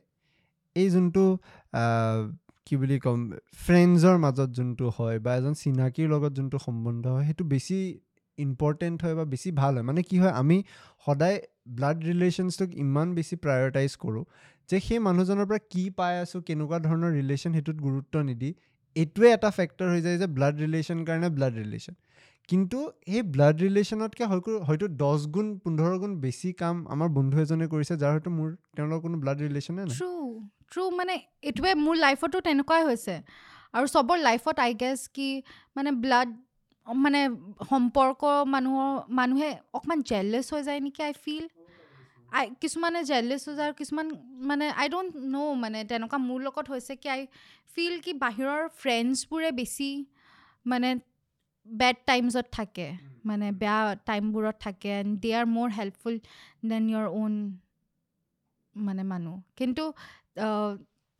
S2: এই যোনটো কি বুলি ক'ম ফ্ৰেণ্ডছৰ মাজত যোনটো হয় বা এজন চিনাকিৰ লগত যোনটো সম্বন্ধ হয় সেইটো বেছি ইম্পৰ্টেণ্ট হয় বা বেছি ভাল হয়। মানে কি হয় আমি সদায় ব্লাড ৰিলেশ্যনছটোক ইমান বেছি প্ৰায়ৰিটাইজ কৰোঁ যে সেই মানুহজনৰ পৰা কি পাই আছোঁ কেনেকুৱা ধৰণৰ ৰিলেশ্যন সেইটোত গুৰুত্ব নিদি এইটোৱে এটা ফেক্টৰ হৈ যায় যে ব্লাড ৰিলেশ্যন কাৰণে ব্লাড ৰিলেশ্যন কিন্তু সেই ব্লাড ৰিলেশ্যনতকৈ হয়তো হয়তো দহ গুণ পোন্ধৰ গুণ বেছি কাম আমাৰ বন্ধু এজনে কৰিছে যাৰ হয়তো মোৰ তেওঁৰ লগত কোনো ব্লাড ৰিলেশ্যনে নাই।
S1: ট্ৰু ট্ৰু মানে এইটোৱে মোৰ লাইফতো তেনেকুৱাই হৈছে। আৰু চবৰ লাইফত আই গেছ কি মানে ব্লাড মানে সম্পৰ্ক মানুহৰ মানুহে অকণমান জেলেছ হৈ যায় নেকি আই ফিল আই কিছুমানে জেলেছ হৈ যায় আৰু কিছুমান মানে আই ডোণ্ট ন' মানে তেনেকুৱা মোৰ লগত হৈছে কি আই ফিল কি বাহিৰৰ ফ্ৰেণ্ডছবোৰে বেছি মানে বেড টাইমছত থাকে মানে বেয়া টাইমবোৰত থাকে and they are more helpful than your own মানে মানুহ। কিন্তু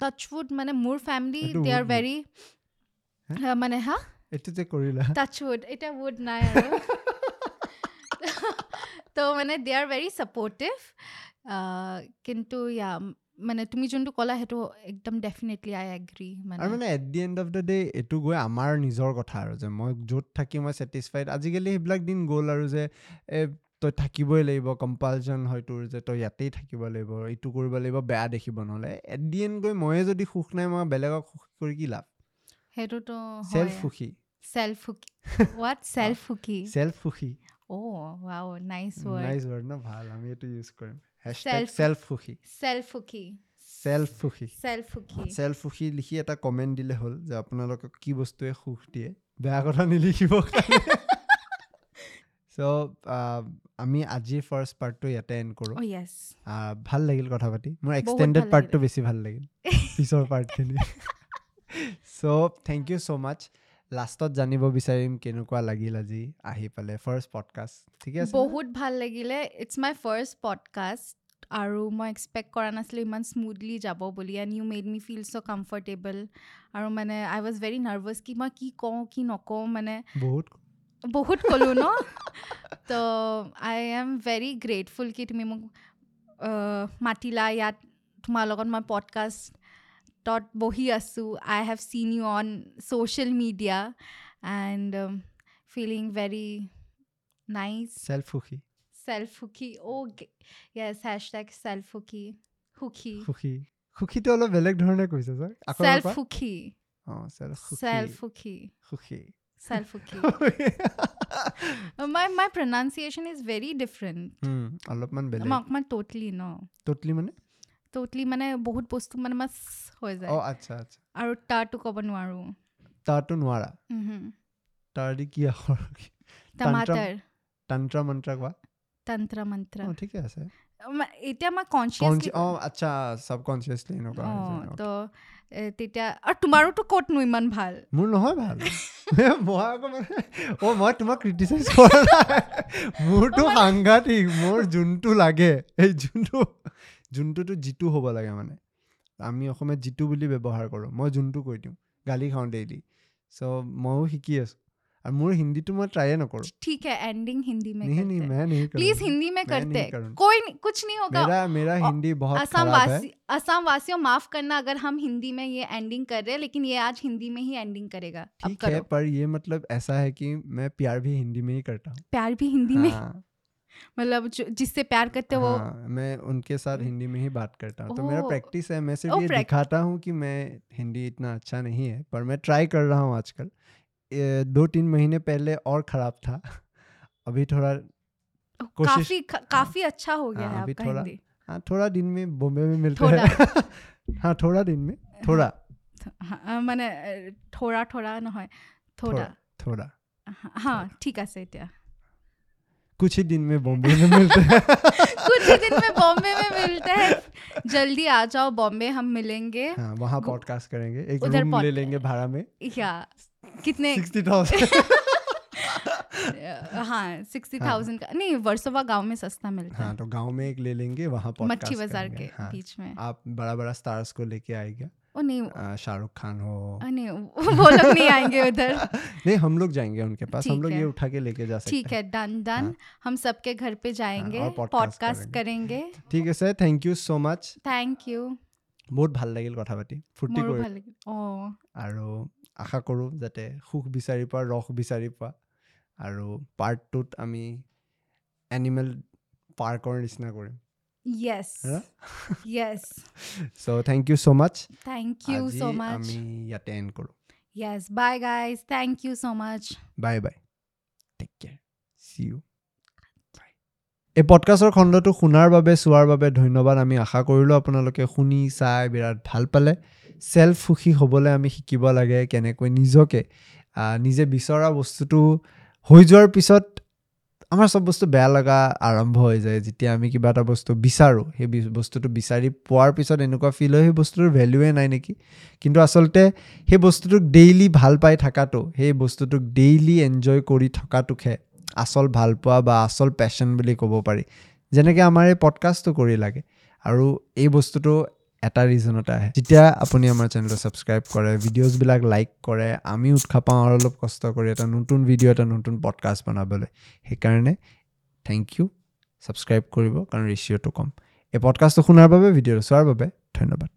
S1: টাচউড মানে মোৰ ফেমিলি দে আৰ ভেৰি মানে হা?
S2: এইটো যে কৰিলা।
S1: টাচউড এতিয়া উড নাই আৰু। তো মানে দে আৰ ভেৰি ছাপৰ্টিভ কিন্তু ইয়া মানে তুমি যোনটো ক'লা সেইটো একদম ডেফিনেটলি আই এগ্ৰী
S2: আৰু
S1: মানে
S2: মানে at the end of the day এইটো গৈ আমাৰ নিজৰ কথা আৰু যে মই য'ত থাকি মই ছেটিছফাইড আজিকালি সেইবিলাক দিন গ'ল আৰু যে তই থাকিবই লাগিব কম্পালচন হয় তোৰ যে তই ইয়াতেই থাকিব লাগিব এইটো কৰিব লাগিব বেয়া দেখিব নহ'লে। এট দি এণ্ড গৈ ময়ে যদি সুখ নাই মই বেলেগক সুখ কৰি কি লাভ?
S1: সেইটোতো
S2: চেল্ফ সুখী
S1: চেল্ফ সুখী হোৱাট চেল্ফ সুখী
S2: চেল্ফ সুখী
S1: অ' wow nice word
S2: nice word ন ভাল আমি এইটো ইউজ কৰিম চেল্ফ সুখী
S1: চেল্ফ সুখী
S2: চেল্ফ সুখী
S1: চেল্ফ সুখী
S2: চেল্ফ সুখী লিখি এটা কমেণ্ট দিলে হ'ল যে আপোনালোকক কি বস্তুৱে সুখ দিয়ে বেয়া কথা নিলিখিব চ' আমি আজিৰ ফাৰ্ষ্ট পাৰ্টটো ইয়াতে এণ্ড কৰোঁ। আহ, ভাল লাগিল কথা পাতি। মোৰ এক্সটেণ্ডেড পাৰ্টটো বেছি ভাল লাগিল। পিছৰ পাৰ্টখিনি চ' থেংক ইউ ছ' মাছ লাষ্টত জানিব বিচাৰিম কেনেকুৱা লাগিল আজি আহি পালে ফাৰ্ষ্ট পডকাষ্ট ঠিকে আছে
S1: বহুত ভাল লাগিলে। ইটছ মাই ফাৰ্ষ্ট পডকাষ্ট আৰু মই এক্সপেক্ট কৰা নাছিলোঁ ইমান স্মুথলি যাব বুলি and you made me feel so' comfortable আৰু মানে আই ৱাজ ভেৰি নাৰ্ভাছ কি মই কি কওঁ কি নকওঁ মানে
S2: বহুত?
S1: বহুত ক'লোঁ ন? তো আই এম ভেৰি গ্ৰেটফুল কি তুমি মোক মাতিলা। ইয়াত তোমাৰ লগত মই পডকাষ্টত বহি আছোঁ I have seen you on social media and feeling very nice
S2: self সুখী
S1: চেল্ফ সুখী oh' yes hashtag self সুখী সুখী
S2: সুখী সুখীটো অলপ বেলেগ ধৰণে কৈছে ছাৰ। আকৌ এবাৰ
S1: চেল্ফ
S2: কোৱা।
S1: সুখী
S2: অঁ চেল্ফ
S1: চেল্ফ
S2: সুখী
S1: সুখী
S2: সুখী
S1: চেল্ফ সুখী my my pronunciation is very different.
S2: উম, অলপমান বেলেগ।
S1: মই অকণমান ট'টলি ন।
S2: ট'টলি মানে?
S1: ট'টলি মানে বহুত বস্তু মানে মাছ হৈ যায়।
S2: অঁ আচ্ছা আচ্ছা।
S1: আৰু তাৰটো ক'ব নোৱাৰোঁ।
S2: তাৰটো নোৱাৰা? তাৰ দি কি আখৰ
S1: টমাটাৰ
S2: তন্ত্ৰ মন্ত্ৰ কোৱা?
S1: তন্ত্ৰ মন্ত্ৰ।
S2: অঁ ঠিকে আছে।
S1: এতিয়া মই কনচিয়াছ
S2: কনচি অঁ আচ্ছা এনেকুৱা
S1: অঁ
S2: হৈছে, okay.
S1: তো তেতিয়া আৰু তোমাৰোতো ক'তনো ইমান ভাল?
S2: মোৰ নহয় ভাল। মই আকৌ মানে অঁ মই তোমাক ক্ৰিটিচাইজ কৰা নাই। মোৰতো সাংঘাতিক মোৰ যোনটো লাগে এই যোনটো যোনটোতো যিটো হ'ব লাগে মানে আমি অসমীয়াত যিটো বুলি ব্যৱহাৰ কৰোঁ মই যোনটো কৈ দিওঁ গালি খাওঁ ডেইলি চ' ময়ো শিকি আছোঁ আৰু মোৰ হিন্দীটো মই ট্ৰায়ে নকৰোঁ
S1: ठीक है एंडिंग हिंदी में
S2: नहीं नहीं
S1: करते
S2: मैं नहीं
S1: प्लीज
S2: करूँगा।
S1: हिंदी में
S2: मैं
S1: करते
S2: नहीं करूँगा।
S1: कोई नहीं, कुछ नहीं होगा
S2: मेरा मेरा
S1: और
S2: हिंदी बहुत
S1: असम
S2: खराब है
S1: वासी असम वासियों माफ करना अगर हम हिंदी में ये एंडिंग कर रहे हैं लेकिन ये आज हिंदी में ही एंडिंग करेगा अब
S2: ठीक है
S1: करो
S2: पर ये मतलब ऐसा है कि मैं प्यार भी हिंदी में ही करता हूँ
S1: प्यार भी हिंदी में
S2: हाँ,
S1: मतलब जो- जिससे प्यार करते हो वो
S2: हाँ, मैं उनके साथ हिंदी में ही बात करता हूँ तो मेरा
S1: ओह,
S2: प्रैक्टिस है मैं सिर्फ
S1: ओह,
S2: ये
S1: prac-
S2: दिखाता हूँ कि मैं हिंदी इतना अच्छा नहीं है पर मैं ट्राई कर रहा हूँ आजकल ये दो तीन महीने पहले और ख़राब था अभी थोड़ा कोशिश-
S1: काफी काफी अच्छा हो गया
S2: हाँ,
S1: है
S2: अभी
S1: आपका
S2: थोड़ा
S1: हिंदी
S2: हाँ थोड़ा दिन में बॉम्बे में मिलते
S1: थोड़ा।
S2: हैं हाँ थोड़ा दिन में थोड़ा
S1: हाँ, মানে থোৰা থোৰা নহয় থোৰা
S2: थोड़ा
S1: হা ঠিক আছে এতিয়া
S2: कुछ ही दिन में बॉम्बे में मिलते हैं।
S1: कुछ ही दिन में बॉम्बे में मिलते हैं। जल्दी आ जाओ बॉम्बे हम मिलेंगे।
S2: हाँ वहाँ पॉडकास्ट करेंगे। एक रूम ले लेंगे भाड़ा में।
S1: या कितने?
S2: Sixty thousand.
S1: हाँ सिक्सटी
S2: हाँ।
S1: थाउज़ेंड का नहीं वर्सोवा गाँव में सस्ता मिलता
S2: हाँ
S1: है।
S2: तो गाँव में एक ले लेंगे वहाँ
S1: मच्छी बाज़ार के
S2: हाँ।
S1: बीच में।
S2: आप बड़ा बड़ा स्टार्स को लेके आएगा
S1: ओ नहीं
S2: आ, शाहरुख खान हो
S1: ओ नहीं वो लोग नहीं आएंगे उधर
S2: नहीं हम लोग जाएंगे उनके पास हम
S1: ठीक
S2: लोग ये
S1: है।
S2: उठा के लेके जा सकते
S1: ठीक
S2: हैं
S1: है डन डन
S2: हाँ।
S1: हम सबके घर पे जाएंगे
S2: और podcast
S1: पॉडकास्ट करेंगे
S2: ঠিক আছে thank you so much
S1: thank U
S2: বহুত ভাল লাগিল কথা পাতি ফূৰ্তি
S1: মোৰো
S2: কৰি
S1: ভাল লাগিল অঁ
S2: আৰু আশা কৰোঁ যাতে সুখ বিচাৰি পোৱা ৰস বিচাৰি পোৱা আৰু পাৰ্ট টুত আমি এনিমেল পাৰ্কৰ নিচিনা কৰিম Yes?
S1: Yes
S2: so' thank you so' much
S1: thank you
S2: আজি
S1: সো মাচ
S2: আমি ইয়াতে এণ্ড কৰোঁ
S1: Yes, bye guys. Thank you so much.
S2: Bye bye take care see you এই পডকাষ্টৰ খণ্ডটো শুনাৰ বাবে চোৱাৰ বাবে ধন্যবাদ। আমি আশা কৰিলোঁ আপোনালোকে শুনি চাই বিৰাট ভাল পালে। চেল্ফ সুখী হ'বলৈ আমি শিকিব লাগে কেনেকৈ নিজকে নিজে বিচৰা বস্তুটো হৈ যোৱাৰ পিছত আমাৰ চব বস্তু বেয়া লগা আৰম্ভ হৈ যায়। যেতিয়া আমি কিবা এটা বস্তু বিচাৰোঁ সেই বস্তুটো বিচাৰি পোৱাৰ পিছত এনেকুৱা ফিল হয় সেই বস্তুটোৰ ভেলুৱে নাই নেকি? কিন্তু আচলতে সেই বস্তুটোক ডেইলি ভাল পাই থকাটো সেই বস্তুটোক ডেইলি এনজয় কৰি থকাটোকহে আচল ভাল পোৱা বা আচল পেশ্যন বুলি ক'ব পাৰি। যেনেকৈ আমাৰ এই পডকাষ্টটো কৰি লাগে। আৰু এই বস্তুটো এটা ৰিজনতে আহে। যেতিয়া আপুনি আমাৰ চেনেলটো ছাবস্ক্ৰাইব কৰে ভিডিঅ'জবিলাক লাইক কৰে আমি উৎসাহ পাওঁ আৰু অলপ কষ্ট কৰি এটা নতুন ভিডিঅ' এটা নতুন পডকাষ্ট বনাবলৈ। সেইকাৰণে থেংক ইউ ছাবস্ক্ৰাইব কৰিব কাৰণ ৰেচিঅ'টো কম। এই পডকাষ্টটো শুনাৰ বাবে ভিডিঅ'টো চোৱাৰ বাবে ধন্যবাদ।